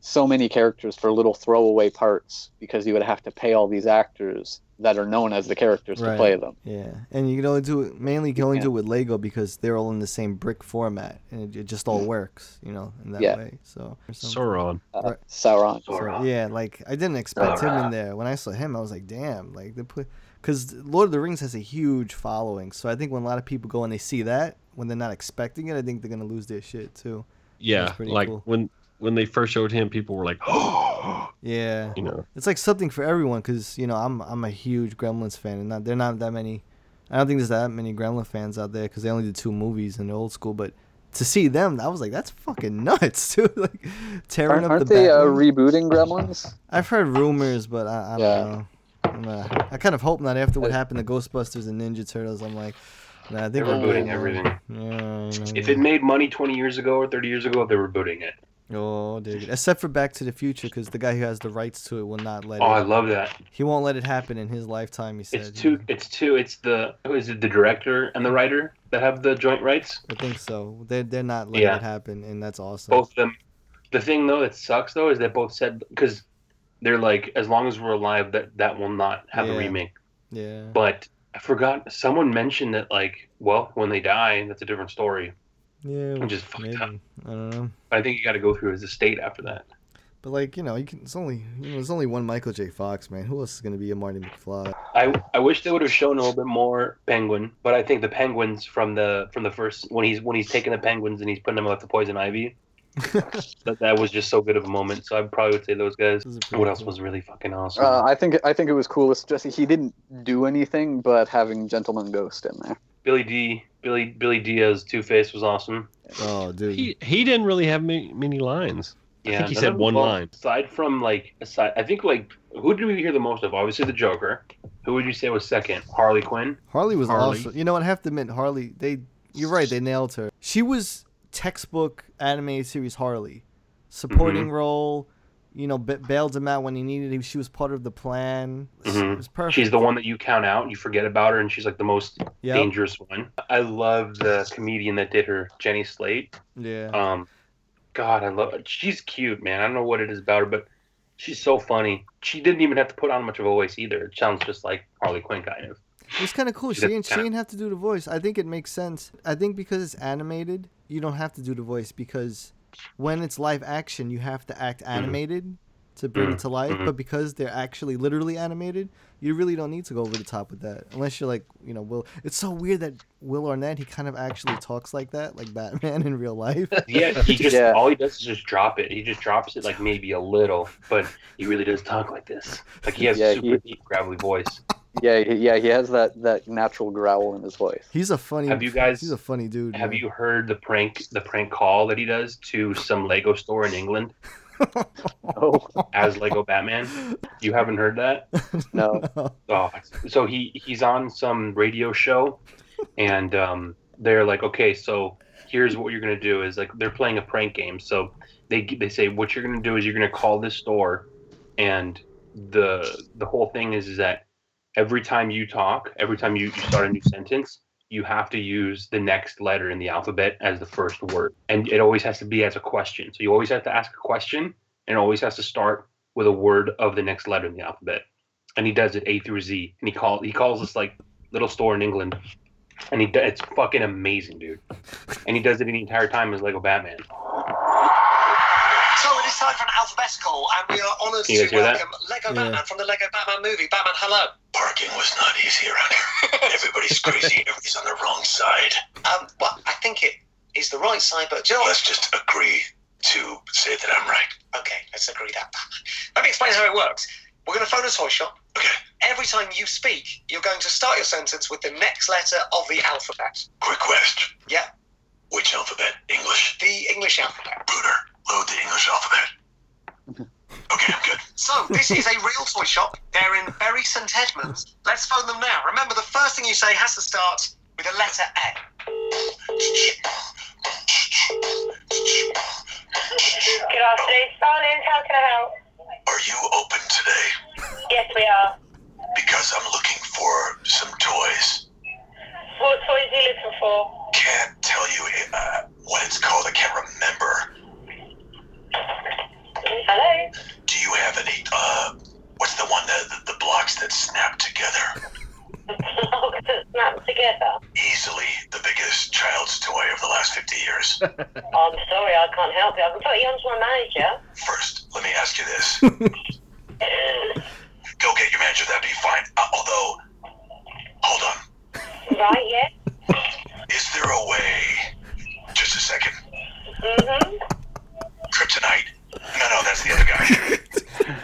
so many characters for little throwaway parts because you would have to pay all these actors that are known as the characters Right. to play them. Yeah, and you can only do it mainly. You can only Yeah. do it with Lego because they're all in the same brick format, and it, it just all works, you know, in that Yeah. way. So. Sauron. Uh, Right. Sauron. So, yeah, like I didn't expect him in there. When I saw him, I was like, damn, like they put because Lord of the Rings has a huge following. So I think when a lot of people go and they see that when they're not expecting it, I think they're gonna lose their shit too. Yeah, That's pretty like cool. when when they first showed him, people were like, "Oh, Yeah, you know." it's like something for everyone because you know I'm I'm a huge Gremlins fan, and not they're not that many. I don't think there's that many Gremlin fans out there because they only did two movies in the old school, but. To see them, I was like, "That's fucking nuts, dude!" like tearing Aren't, up aren't the they uh, rebooting Gremlins? I've heard rumors, but I, I don't Yeah. know. I'm, uh, I kind of hope not. After what happened to Ghostbusters and Ninja Turtles, I'm like, nah, I they're think rebooting everything. Yeah, if it made money 20 years ago or 30 years ago they're rebooting it oh, dude. Except for Back to the Future, because the guy who has the rights to it will not let oh i it. love that He won't let it happen in his lifetime. He said. it's two it's two it's the who is it the director and the writer that have the joint rights I think so. They're they're not letting Yeah. it happen, and that's awesome. both of them the thing though that sucks though is that both said because they're like as long as we're alive that that will not have Yeah. a remake Yeah. but i forgot someone mentioned that like well when they die that's a different story Yeah. which is fucked up I don't know. i think you got to go through his estate after that But like you know, you can. It's only you know, there's only one Michael J. Fox, man. Who else is gonna be a Marty McFly? I, I wish they would have shown a little bit more penguin, but I think the penguins from the from the first when he's when he's taking the penguins and he's putting them out the poison ivy, that that was just so good of a moment. So I probably would say those guys. Those are pretty What else cool. was really fucking awesome? Uh, I think I think it was coolest. Just he didn't do anything, but having Gentleman Ghost in there. Billy Dee, Billy Billy Dee's Two Face was awesome. Oh, dude. He he didn't really have many, many lines. I Yeah, think he said one well, line. Aside from like aside, I think like who did we hear the most of? Obviously the Joker. Who would you say was second? Harley Quinn. Harley was Harley. awesome. You know what? I have to admit, Harley. They, you're right. They nailed her. She was textbook animated series Harley, supporting Mm-hmm. role. You know, ba- bailed him out when he needed him. She was part of the plan. It Mhm. was perfect. She's the one that you count out. You forget about her, and she's like the most Yep. dangerous one. I love the comedian that did her, Jenny Slate. Yeah. Um, God, I love. Her. She's cute, man. I don't know what it is about her, but she's so funny. She didn't even have to put on much of a voice either. It sounds just like Harley Quinn, kind of. It's kind of cool. She She didn't, she didn't have to do the voice. I think it makes sense. I think because it's animated, you don't have to do the voice because when it's live action, you have to act Mm-hmm. animated. to bring Mm, it to life, mhm. but because they're actually literally animated, you really don't need to go over the top with that. Unless you're like, you know, Will. It's so weird that Will Arnett he kind of actually talks like that, like Batman in real life. Yeah, he just Yeah. all he does is just drop it. He just drops it like maybe a little, but he really does talk like this. Like he has Yeah, a super he- deep gravelly voice. Yeah, he, yeah, he has that that natural growl in his voice. He's a funny. Have you guys- He's a funny dude. Have man. you heard the prank the prank call that he does to some Lego store in England Oh as Lego Batman? You haven't heard that? no, Oh, so he he's on some radio show, and um, they're like, okay, so here's what you're gonna do is like they're playing a prank game. So they they say what you're gonna do is you're gonna call this store, and the the whole thing is, is that every time you talk, every time you, you start a new sentence, you have to use the next letter in the alphabet as the first word, and it always has to be as a question. So you always have to ask a question, and it always has to start with a word of the next letter in the alphabet and he does it A through Z, and he call he calls this like little store in England, and he it's fucking amazing, dude. And he does it the entire time as Lego Batman. And we are honoured Can you to guys hear that? welcome Lego Yeah. Batman from the Lego Batman movie. Batman, hello. Parking was not easy around here. Everybody's crazy. Everybody's on the wrong side. Um, well, I think it is the right side, but Jill. Let's just agree to say that I'm right. Okay, let's agree that. Let me explain how it works. We're going to phone a toy shop. Okay. Every time you speak, you're going to start your sentence with the next letter of the alphabet. Quick quest. Yeah. Which alphabet? English. The English alphabet. Bruder, load the English alphabet. Okay, I'm good. So, this is a real toy shop. They're in Bury St Edmunds. Let's phone them now. Remember, the first thing you say has to start with a letter A. Good afternoon, Starlings. How can I help? Are you open today? Yes, we are. Because I'm looking for some toys. What toys are you looking for? Can't tell you uh, what it's called. I can't remember. Hello? Do you have any? Uh, what's the one that the, the blocks that snap together? Blocks that snap together. Easily the biggest child's toy of the last 50 years. Oh, I'm sorry, I can't help you. I can put you on to my manager. First, let me ask you this. Go get your manager. That'd be fine. Uh, although, hold on. Right, yes? Is there a way? Just a second. Mm-hmm.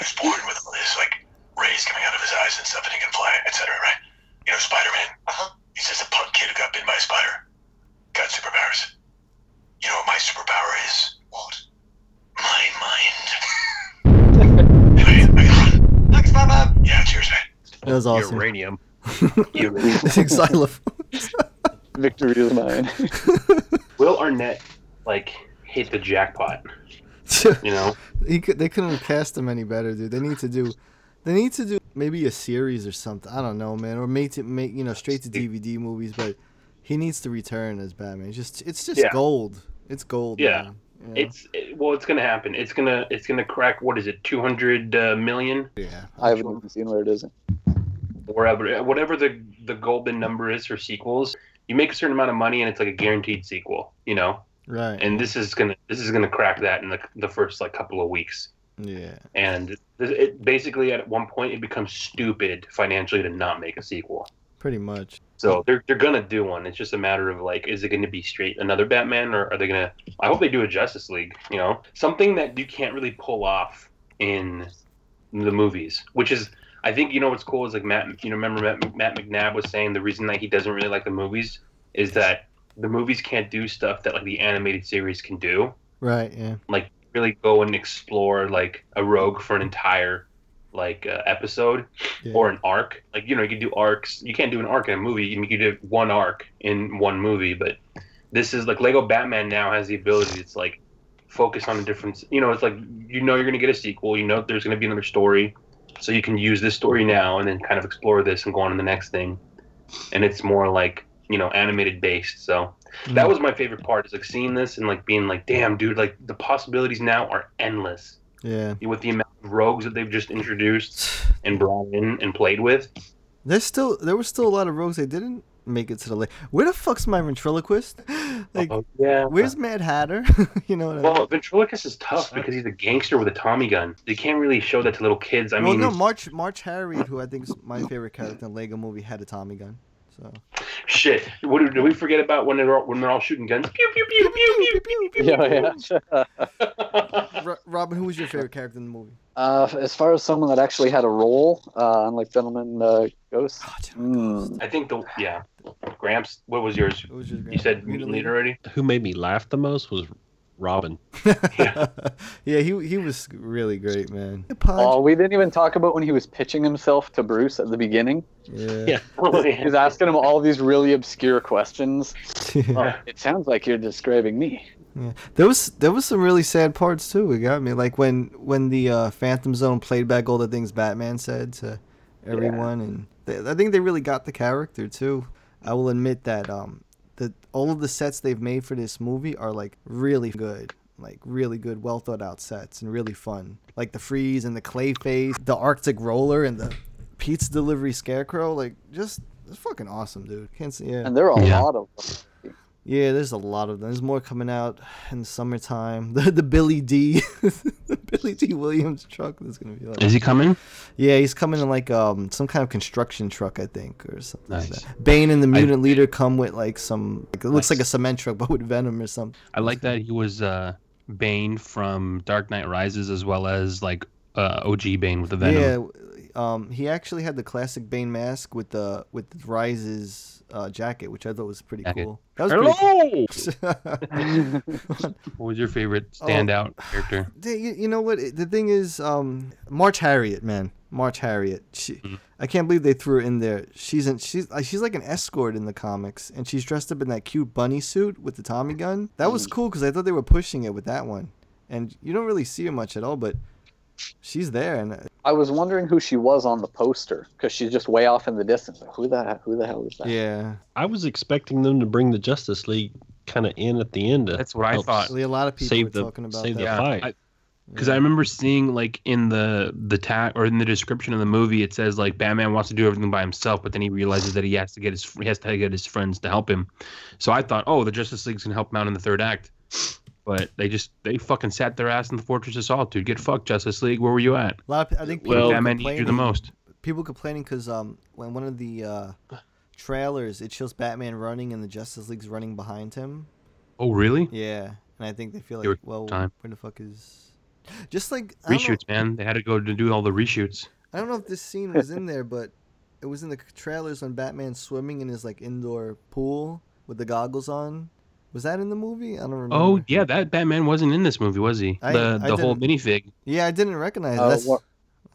was born with all this, like, rays coming out of his eyes and stuff, and he can fly, etc., right? You know, Spider-Man, uh-huh. he's just a punk kid who got bitten by a spider. Got superpowers. You know what my superpower is? What? My mind. anyway, I gotta run. Thanks, Batman. Yeah, cheers, man. That was awesome. Uranium. Xylophones. Victory is mine. Will Arnett like hit the jackpot? You know? He could, they couldn't cast him any better, dude. They need to do, they need to do maybe a series or something. I don't know, man, or make it make you know straight to DVD movies. But he needs to return as Batman. It's just it's just Yeah. gold. It's gold. Yeah. man. Yeah. It's it, well, it's gonna happen. It's gonna it's gonna crack. What is it? Two hundred uh, million, yeah. I haven't even seen where it is. wherever whatever the the golden number is for sequels. You make a certain amount of money, and it's like a guaranteed sequel. You know, Right. and this is gonna this is gonna crack that in the the first like couple of weeks. yeah. And it, it basically at one point it becomes stupid financially to not make a sequel. Pretty much. So they're they're gonna do one. It's just a matter of like, is it gonna be straight another Batman, or are they gonna? I hope they do a Justice League. You know, something that you can't really pull off in the movies, which is. I think you know what's cool is like Matt. You know, remember Matt, Matt McNabb was saying the reason that he doesn't really like the movies is that the movies can't do stuff that like the animated series can do. Right. Yeah. Like really go and explore like a rogue for an entire like uh, episode Yeah. or an arc. Like you know, you can do arcs. You can't do an arc in a movie. You can do one arc in one movie, but this is like Lego Batman now has the ability. It's like focus on a different. You know, it's like you know you're gonna get a sequel. You know there's gonna be another story, so you can use this story now and then kind of explore this and go on to the next thing. And it's more like you know animated based. So mm. that was my favorite part is like seeing this and like being like, damn, dude, like the possibilities now are endless Yeah. with the amount of rogues that they've just introduced and brought in and played with. There's still there was still a lot of rogues that didn't make it to the lake. Where the fuck's my ventriloquist? like, Oh, yeah. where's Mad Hatter? you know what I mean? Well, ventriloquist is tough because he's a gangster with a Tommy gun. They can't really show that to little kids. I well, mean, no, March March Harriet, who I think is my favorite character in Lego Movie, had a Tommy gun. So shit. What did, did we forget about when they're all, when they're all shooting guns? Pew pew pew pew pew pew. Yeah, yeah. Ro- Robin, who was your favorite character in the movie? Uh, as far as someone that actually had a role, uh, unlike Gentleman uh, Ghost, Oh, mm, I think the yeah. Gramps, what was yours? Who was your You said Mutant mutant Leader? leader already. Who made me laugh the most was Robin. yeah, he he was really great, man. oh, we didn't even talk about when he was pitching himself to Bruce at the beginning. Yeah. Yeah. He was asking him all these really obscure questions. Yeah. Oh, it sounds like you're describing me. Yeah. There was there was some really sad parts too. It got me like when when the uh, Phantom Zone played back all the things Batman said to everyone, and they, I think they really got the character too. I will admit that um that all of the sets they've made for this movie are like really good, like really good, well thought out sets and really fun. Like the freeze and the clay face, the Arctic roller, and the pizza delivery scarecrow. Like just it's fucking awesome, dude. Can't see yeah. And there are a Yeah. lot of them. Yeah, there's a lot of them. There's more coming out in the summertime. The the Billy Dee, the Billy Dee Williams truck that's gonna be like. Is he coming? Yeah, he's coming in like um some kind of construction truck, I think, or something like Nice. that. Bane and the Mutant Leader come with like some. Like, it looks like a cement truck, but with Venom or something. I like that he was uh, Bane from Dark Knight Rises as well as like uh, OG Bane with the Venom. Yeah, um, he actually had the classic Bane mask with the with Rises uh, jacket, which I thought was pretty Jacket. cool. That was Hello. pretty. What was your favorite Oh. standout character? Yeah, you, you know what? The thing is, um, March Harriet, man, March Harriet. She, Mm-hmm. I can't believe they threw her in there. She's in, she's uh, she's like an escort in the comics, and she's dressed up in that cute bunny suit with the Tommy gun. That was cool because I thought they were pushing it with that one, and you don't really see her much at all, but she's there, and uh, I was wondering who she was on the poster because she's just way off in the distance. Like, who the who the hell is that? yeah, I was expecting them to bring the Justice League kind of in at the end. To That's what I thought. A lot of people Save were the- talking about save that. the Yeah, fight. because I remember seeing like in the the tag or in the description of the movie, it says like Batman wants to do everything by himself, but then he realizes that he has to get his he has to get his friends to help him. So I thought, oh, the Justice League's gonna help him out in the third act, but they just they fucking sat their ass in the Fortress of Solitude. Get fucked, Justice League. Where were you at? A lot of, I think people Well, Batman needs you the most. People complaining because um when one of the uh, trailers it shows Batman running and the Justice League's running behind him. Oh, really? Yeah, and I think they feel like, well, time. where the fuck is? Just like don't, know, Reshoots, man. They had to go to do all the reshoots. I don't know if this scene was in there, but it was in the trailers when Batman's swimming in his like indoor pool with the goggles on. Was that in the movie? I don't remember. Oh yeah, that Batman wasn't in this movie, was he? I- the I the whole minifig. yeah, I didn't recognize. it. Uh, That's Wa-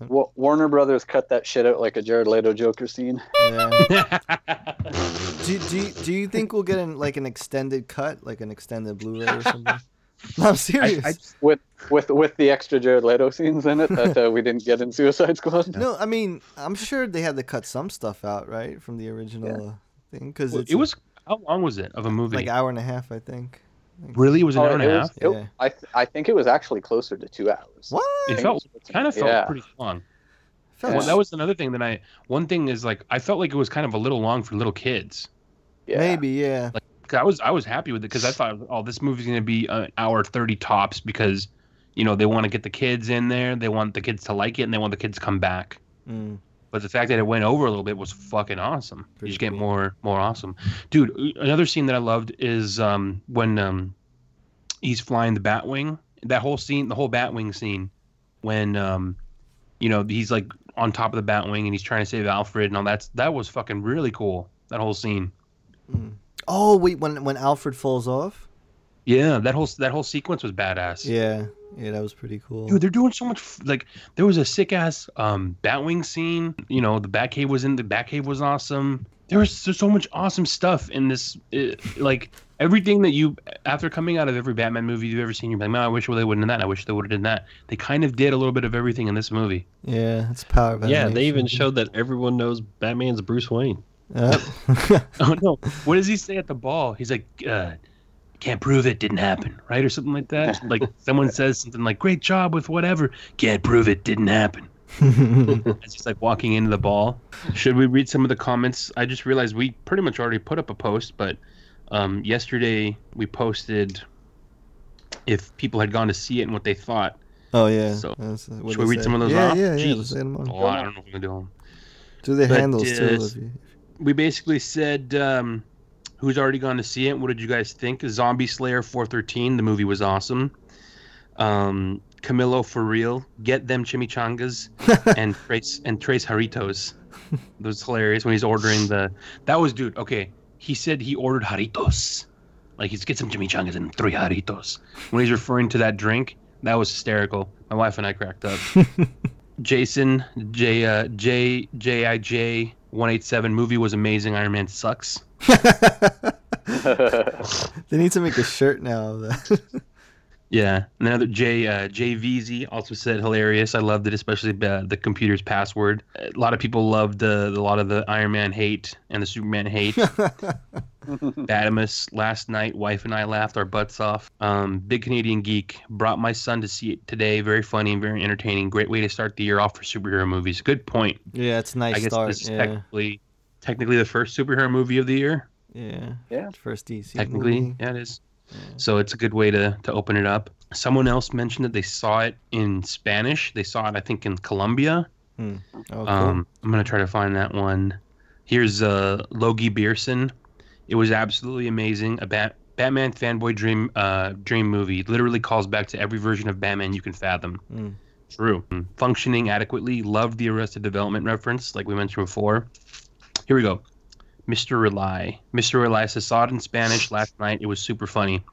Wa- Warner Brothers cut that shit out like a Jared Leto Joker scene. yeah. do, do, you- do you think we'll get an, like an extended cut, like an extended Blu-ray or something? No, I'm serious. I, with with with the extra Jared Leto scenes in it that uh, we didn't get in Suicide Squad. no, I mean, I'm sure they had to cut some stuff out, right, from the original uh, thing, because Well, it was how long was it of a movie? like hour and a half, I think. really, it was an Oh, hour and it a was- half. it- Yeah. I th- I think it was actually closer to two hours. What? It felt kind of felt yeah. pretty long. Felt Well, that was another thing that I. One thing is like I felt like it was kind of a little long for little kids. Yeah. Maybe, yeah. Like 'cause I was I was happy with it because I thought oh this movie's gonna be an hour thirty tops because you know they want to get the kids in there they want the kids to like it and they want the kids to come back. Mm. But the fact that it went over a little bit was fucking awesome. Pretty you just get more more awesome, dude. Another scene that I loved is um, when um, he's flying the Batwing. That whole scene, the whole Batwing scene, when um, you know he's like on top of the Batwing and he's trying to save Alfred and all that. That was fucking really cool. That whole scene. Oh wait, when when Alfred falls off. Yeah, that whole that whole sequence was badass. Yeah, yeah, that was pretty cool. Dude, they're doing so much. f- Like, there was a sick ass um, Batwing scene. You know, the Batcave was in. The Batcave was awesome. There was there's so much awesome stuff in this. It, like everything that you after coming out of every Batman movie you've ever seen, you're like, man, I wish they would have done that. I wish they would have done that. They kind of did a little bit of everything in this movie. Yeah, it's power of Yeah, they even showed that everyone knows Batman's Bruce Wayne. Yep. oh no, what does he say at the ball? He's like, uh, can't prove it didn't happen, right, or something like that. like someone says something like, "Great job with whatever." Can't prove it didn't happen. It's just like walking into the ball. Should we read some of the comments? I just realized we pretty much already put up a post, but um, yesterday we posted if people had gone to see it and what they thought. oh yeah. So, That's, what Should we read say. some of those yeah, off? Yeah, yeah, Jeez. let's them on. Oh, I don't know if we can do them. Do their But, handles uh, If you, we basically said um, who's already gone to see it. What did you guys think? Zombie Slayer 413. The movie was awesome. Um, Camilo for real. Get them chimichangas and trace and trace Jarritos. That was hilarious when he's ordering the. That was dude. Okay, he said he ordered Jarritos. Like he's get some chimichangas and three Jarritos. When he's referring to that drink, that was hysterical. My wife and I cracked up. Jason J uh, J J I J one eight seven movie was amazing. Iron Man sucks. they need to make a shirt now. Yeah, and another J uh, JVZ also said hilarious. I loved it, especially uh, the computer's password. A lot of people loved uh, a lot of the Iron Man hate and the Superman hate. Badamus last night, wife and I laughed our butts off. Um, Big Canadian Geek brought my son to see it today. Very funny and very entertaining. Great way to start the year off for superhero movies. Good point. yeah, it's a nice I guess start. this is yeah. technically technically the first superhero movie of the year. yeah. Yeah. First DC. Technically, movie. yeah, it is. So it's a good way to to open it up. Someone else mentioned that they saw it in Spanish. They saw it, I think, in Colombia. Oh, cool. Um, I'm gonna try to find that one. Here's uh, Logie Beerson. It was absolutely amazing. A Bat- Batman fanboy dream uh, dream movie. Literally calls back to every version of Batman you can fathom. Mm. True. Mm. Functioning adequately. Loved the Arrested Development reference, like we mentioned before. Here we go. Mr. Rely. Mr. Rely says, saw it in Spanish last night. It was super funny.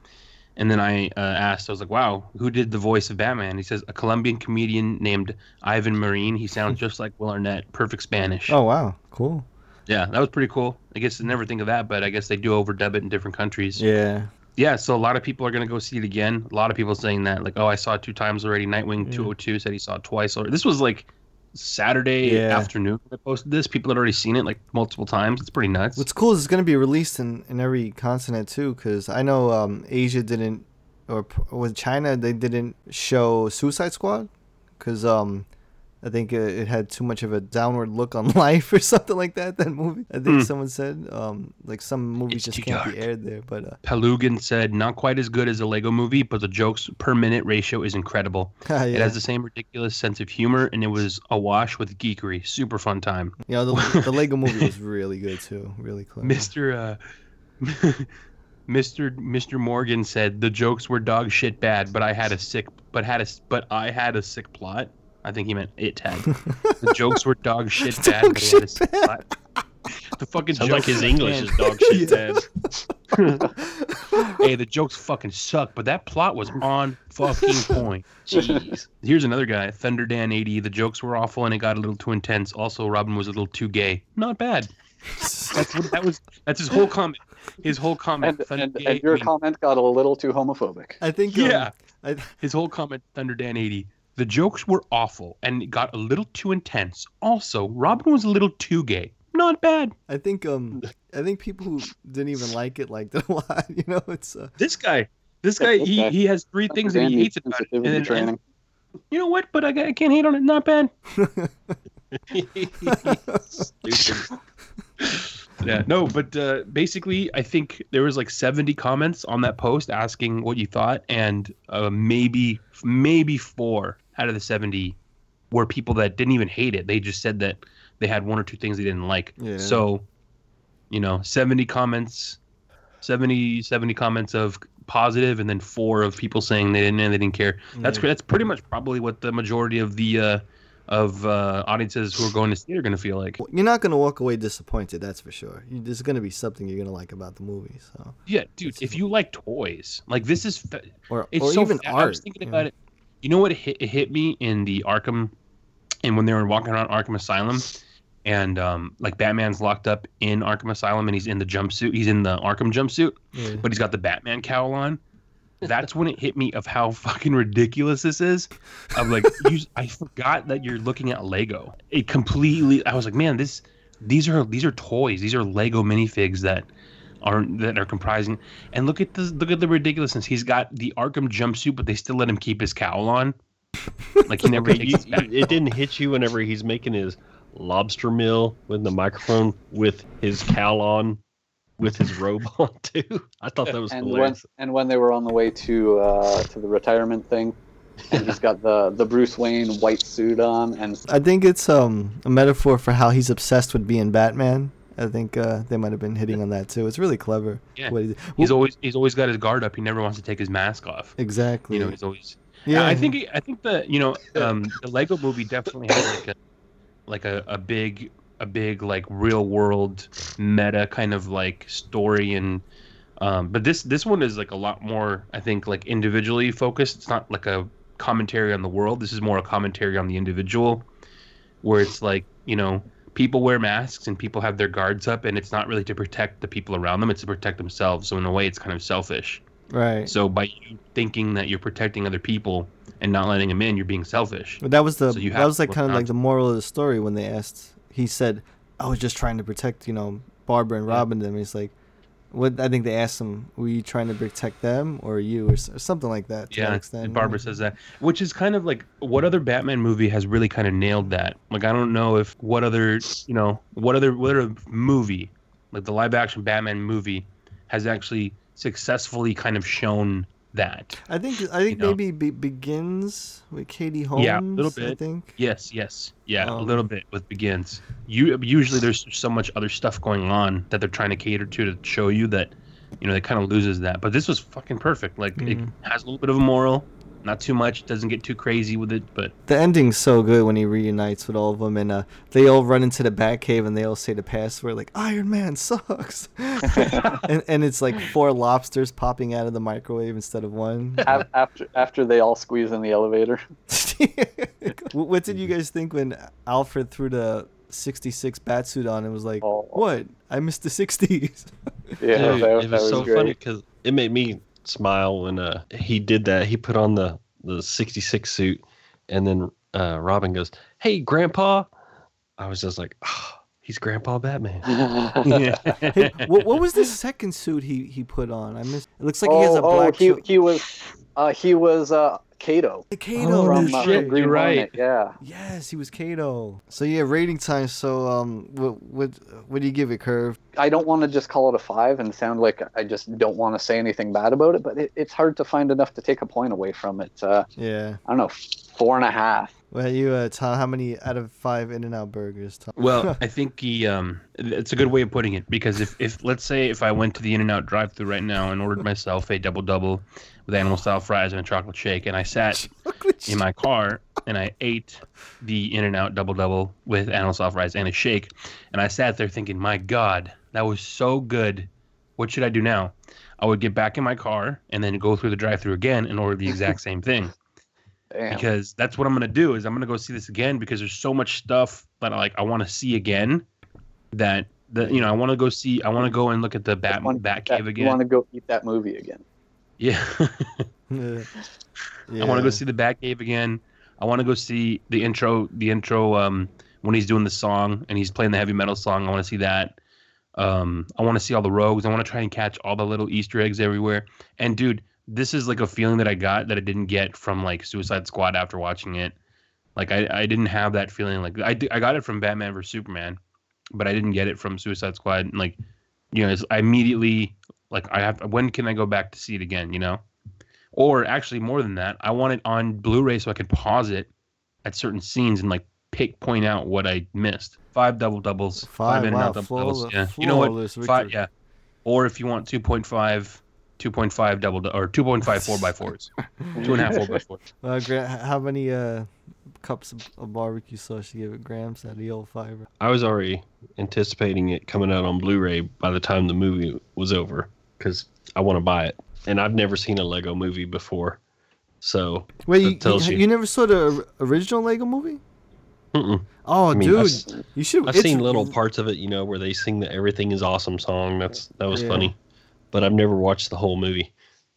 And then I uh, asked, I was like, wow, who did the voice of Batman? He says, a Colombian comedian named Ivan Marín. He sounds just like Will Arnett. Perfect Spanish. Oh wow, cool. Yeah, that was pretty cool. I guess I never think of that, but I guess they do overdub it in different countries. Yeah. Yeah, so a lot of people are going to go see it again. A lot of people saying that, like, oh, I saw it two times already. Nightwing 202 said he saw it twice already. This was like Saturday Yeah. afternoon. I posted this. People had already seen it like multiple times. It's pretty nuts. What's cool is it's gonna be released in, in every continent too, because I know um, Asia didn't, or with China they didn't show Suicide Squad, because um, I think it, it had too much of a downward look on life or something like that. That movie, I think Hmm. someone said, um, like some movies It's just can't be aired there. But uh, said, not quite as good as a Lego movie, but the jokes per minute ratio is incredible. yeah, It has the same ridiculous sense of humor, and it was awash with geekery. Super fun time. Yeah, the, the Lego movie was really good too, really clever. Mr. Uh, Mr. Mr. Morgan said the jokes were dog shit bad, but I had a sick, but had a, but I had a sick plot. I think he meant it tag. the jokes were dog shit bad, Dog but he shit sick plot. The fucking Sounds like his English is dog shit bad. hey, the jokes fucking suck, but that plot was on fucking point. Jeez. Here's another guy, Thunder Dan 80. The jokes were awful and it got a little too intense. Also, Robin was a little too gay. Not bad. That's what that was. That's his whole comment. his whole comment. And, Thunder and, Dan and your 80. comment got a little too homophobic. I think. um, Yeah. I, His whole comment, Thunder Dan 80. The jokes were awful and it got a little too intense. Also, Robin was a little too gay. Not bad. I think. Um. I think people who didn't even like it liked it a lot. You know, it's. Uh, This guy, this guy, he, he has three things that he hates about it. sensitivity And and- you know what? But I, I can't hate on it. Not bad. Yeah, no, but uh, basically, I think there was like 70 comments on that post asking what you thought, and uh, maybe maybe four out of the 70 were people that didn't even hate it. They just said that they had one or two things they didn't like. Yeah. So, you know, 70 comments, 70 70 comments of positive, and then four of people saying they didn't they didn't care. That's Yeah. that's pretty much probably what the majority of the uh, of uh, audiences who are going to see it are going to feel like. you're not gonna walk away disappointed. That's for sure. You, there's gonna be something you're gonna like about the movie. So. Yeah, dude. If you like toys, like this is, fa- Or it's or so even fa- art. I was thinking about know? it. You know what? It hit, it hit me in the Arkham, and when they were walking around Arkham Asylum, and um, like Batman's locked up in Arkham Asylum, and he's in the jumpsuit. He's in the Arkham jumpsuit, Yeah. but he's got the Batman cowl on. That's when it hit me of how fucking ridiculous this is. Of like, you, I forgot that you're looking at Lego. It completely. I was like, man, this. These are these are toys. These are Lego minifigs that are that are comprising. And look at this. Look at the ridiculousness. He's got the Arkham jumpsuit, but they still let him keep his cowl on. Like he never Okay, takes you- his back. it didn't hit you whenever he's making his lobster meal with the microphone with his cowl on, with his robe on too. I thought that was and when and when they were on the way to uh, to the retirement thing, and he's got the the Bruce Wayne white suit on, and I think it's um a metaphor for how he's obsessed with being Batman. I think uh, they might have been hitting on that too. It's really clever. Yeah. what he- He's always he's always got his guard up. He never wants to take his mask off. exactly. You know, he's always. Yeah. I think I think the you know um, the Lego Movie definitely has like a like a, a big a big like real world meta kind of like story and um, but this this one is like a lot more I think like individually focused. It's not like a commentary on the world. This is more a commentary on the individual, where it's like you know people wear masks and people have their guards up and it's not really to protect the people around them. It's to protect themselves. So in a way, it's kind of selfish. right. So by you thinking that you're protecting other people and not letting them in, you're being selfish. But that was the So that was like kind of like the moral of the story when they asked. He said, "I was just trying to protect you know Barbara and Robin." Them. He's like, "What?" I think they asked him, "Were you trying to protect them or you or, or something like that?" To that Yeah, extent. and Barbara says that, which is kind of like what other Batman movie has really kind of nailed that. Like I don't know if what other you know what other what other movie like the live action Batman movie has actually successfully kind of shown that. I think I think know? maybe be, begins with Katie Holmes. Yeah, a little bit. I think. Yes, yes, yeah, a Um, little bit with begins. You usually there's so much other stuff going on that they're trying to cater to to show you that you know it kind of loses that. But this was fucking perfect. Like it Mhm. has a little bit of a moral, not too much. Doesn't get too crazy with it, but The ending's so good when he reunites with all of them, and uh, they all run into the Batcave and they all say the password like "Iron Man sucks," and and it's like four lobsters popping out of the microwave instead of one. after after they all squeeze in the elevator, what did you guys think when Alfred threw the '66 batsuit on and was like, Oh. "What? I missed the '60s." yeah, Dude, that, it that was, so great. funny because it made me smile when uh, he did that. He put on the the '66 suit, and then uh, Robin goes, "Hey, Grandpa." I was just like, oh, "He's Grandpa Batman." Hey, what, what was the second suit he, he put on? I missed. It looks like he has a oh, black. he, shou- he was uh, he was uh, Kato Kato. from that's uh, right. Green you're right. Yeah, Yes, he was Kato. So yeah, rating time. So um, what what what do you give it, Curve? I don't want to just call it a five and sound like I just don't want to say anything bad about it, but it, it's hard to find enough to take a point away from it. Uh, Yeah. I don't know, four and a half. Well, you uh, Tom, how many out of five In-N-Out burgers? Tom? Well, I think he um it's a good way of putting it because if if let's say if I went to the In-N-Out drive-through right now and ordered myself a double double with animal style fries and a chocolate shake and I sat in my car and I ate the In-N-Out double double with animal style fries and a shake and I sat there thinking, "My god, that was so good. What should I do now?" I would get back in my car and then go through the drive-through again and order the exact same thing Damn. because that's what I'm gonna do is I'm gonna go see this again because there's so much stuff that I like I want to see again that The you know I want to go see. I want to go and look at the Bat Want- Bat that- Cave You want to go eat that movie again? Yeah. Yeah. I want to go see the Batcave again. I want to go see the intro. The intro um, when he's doing the song and he's playing the heavy metal song. I want to see that. Um, I want to see all the rogues. I want to try and catch all the little Easter eggs everywhere. And dude, this is like a feeling that I got that I didn't get from like Suicide Squad after watching it. Like I, I didn't have that feeling. Like I, I got it from Batman vs Superman, but I didn't get it from Suicide Squad. And, like, you know, it's, I immediately like I have. When can I go back to see it again? You know. Or actually, more than that, I want it on Blu-ray so I could pause it at certain scenes and like pick point out what I missed. Five double doubles, Five, in and wow, out double doubles. Yeah, you know what? Five, yeah. Or if you want 2.5, 2.5 double or 2.5 four by fours, two and a half four by fours. Uh, Gra- how many uh, cups of, of barbecue sauce you give it Gramps out of the old fiber? I was already anticipating it coming out on Blu-ray by the time the movie was over because I want to buy it, and I've never seen a Lego movie before, so Wait, you, you, tells you you. never saw the original Lego movie? Mm-mm. Oh, I mean, dude, I've you should. I've seen little parts of it, you know, where they sing the "Everything Is Awesome" song. That's that was Yeah. funny, but I've never watched the whole movie.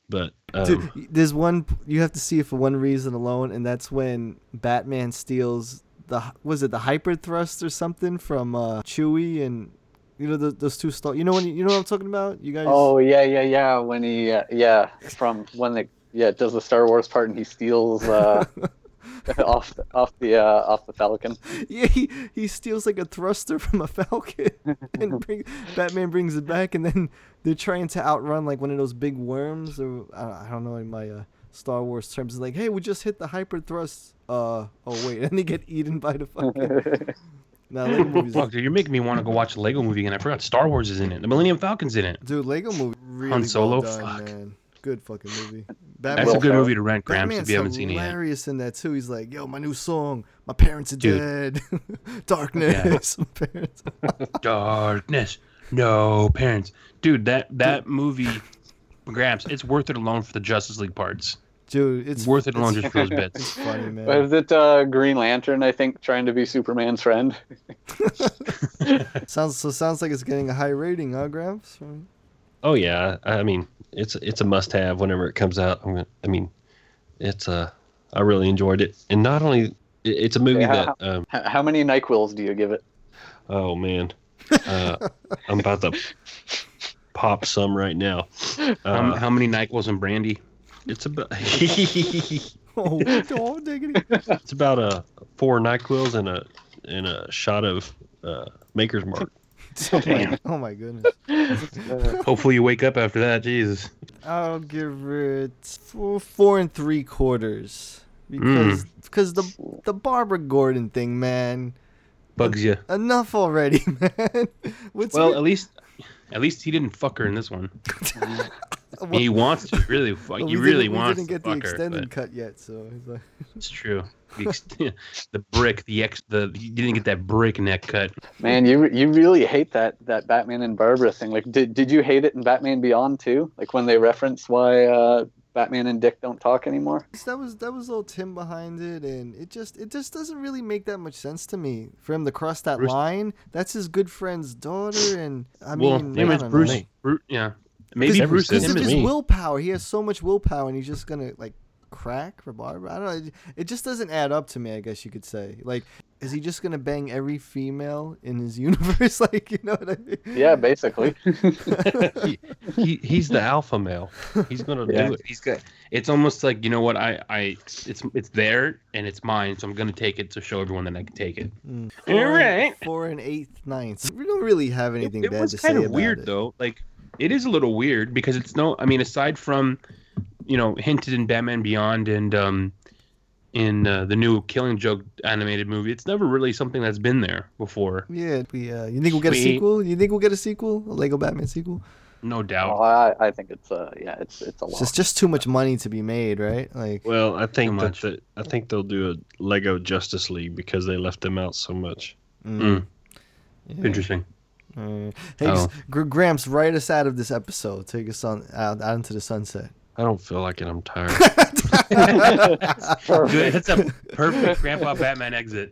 But um, Dude, there's one you have to see it for one reason alone, and that's when Batman steals the was it the hyper thrust or something from uh, Chewie and you know the, those two star. You know when you, you know what I'm talking about? You guys. Oh yeah, yeah, yeah. When he, uh, yeah, from when they, yeah, does the Star Wars part and he steals uh, off the, off the uh, off the Falcon. Yeah, he, he steals like a thruster from a Falcon, and bring, Batman brings it back, and then they're trying to outrun like one of those big worms, or I don't, know in my uh, Star Wars terms. It's like, hey, we just hit the hyper thrust. Uh, oh wait, and they get eaten by the fucking. nah, Lego movies. Fuck, dude, you're making me want to go watch a Lego movie again. I forgot Star Wars is in it. The Millennium Falcon's in it. Dude, Lego movie really Han Solo, well done, fuck. man. Good fucking movie. That's a good movie to rent, Gramps, if you haven't seen it yet. hilarious in that too. He's like, "Yo, my new song. My parents are Dude. dead. Darkness. My parents." Darkness, no parents, dude. That that movie, Gramps, it's worth it alone for the Justice League parts. Dude, it's worth it alone just for those bits. It's funny, man. Was it uh, Green Lantern? I think trying to be Superman's friend. sounds so sounds like it's getting a high rating, huh, Gramps? oh yeah, I mean it's it's a must-have whenever it comes out. I'm gonna, I mean, it's uh, I really enjoyed it, and not only it- it's a movie Okay, that how, um, how- how many Nyquils do you give it? oh man, uh, I'm about to pop some right now. How, Uh, how many Nyquils and brandy? It's about oh, it's about a four Nyquils and a and a shot of uh, Maker's Mark. Damn. Oh my goodness. Hopefully you wake up after that. Jesus. I'll give it four, four and three quarters because Mm. because the the Barbara Gordon thing, man. Bugs you. Enough already, man. What's Well, weird- at least at least he didn't fuck her in this one. He wants to really fuck. Well, he we really didn't, we didn't get the fuck her. extended cut yet, so he's like, It's true. The, ex- the brick, the ex, the you didn't get that brick neck cut. Man, you you really hate that that Batman and Barbara thing. Like, did did you hate it in Batman Beyond too? Like when they reference why uh, Batman and Dick don't talk anymore. that was that was all Tim behind it, and it just it just doesn't really make that much sense to me for him to cross that Bruce- line. That's his good friend's daughter, and I well, mean, name I is don't Bruce. Bru- yeah, maybe Cause, Bruce because is of him his willpower. He has so much willpower, and he's just gonna like crack for Barbara. I don't know. It, it just doesn't add up to me. I guess you could say. Like, is he just gonna bang every female in his universe? like, you know what I mean? Yeah, basically. he, he he's the alpha male. He's gonna Yeah, do it. he's got. It's almost like you know what I I it's it's there and it's mine, so I'm gonna take it to show everyone that I can take it. Mm. Four, right. four and eighth ninths. We don't really have anything It bad was to say It was kind of weird though. Like it is a little weird because it's no. I mean, aside from you know hinted in Batman Beyond and um in uh, the new Killing Joke animated movie, it's never really something that's been there before. Yeah, we. Uh, you think we'll get a We- sequel? You think we'll get a sequel? A Lego Batman sequel? No doubt. Oh, I, I think it's uh yeah it's it's a It's lot. just just too much money to be made, right? Like, Well, I think that much. the, I think they'll do a Lego Justice League because they left them out so much. mm, Mm, Interesting. Uh, hey, Oh. Gr- Gramps, write us out of this episode. Take us on out, out into the sunset. I don't feel like it. I'm tired. Good. That's a perfect Grandpa Batman exit.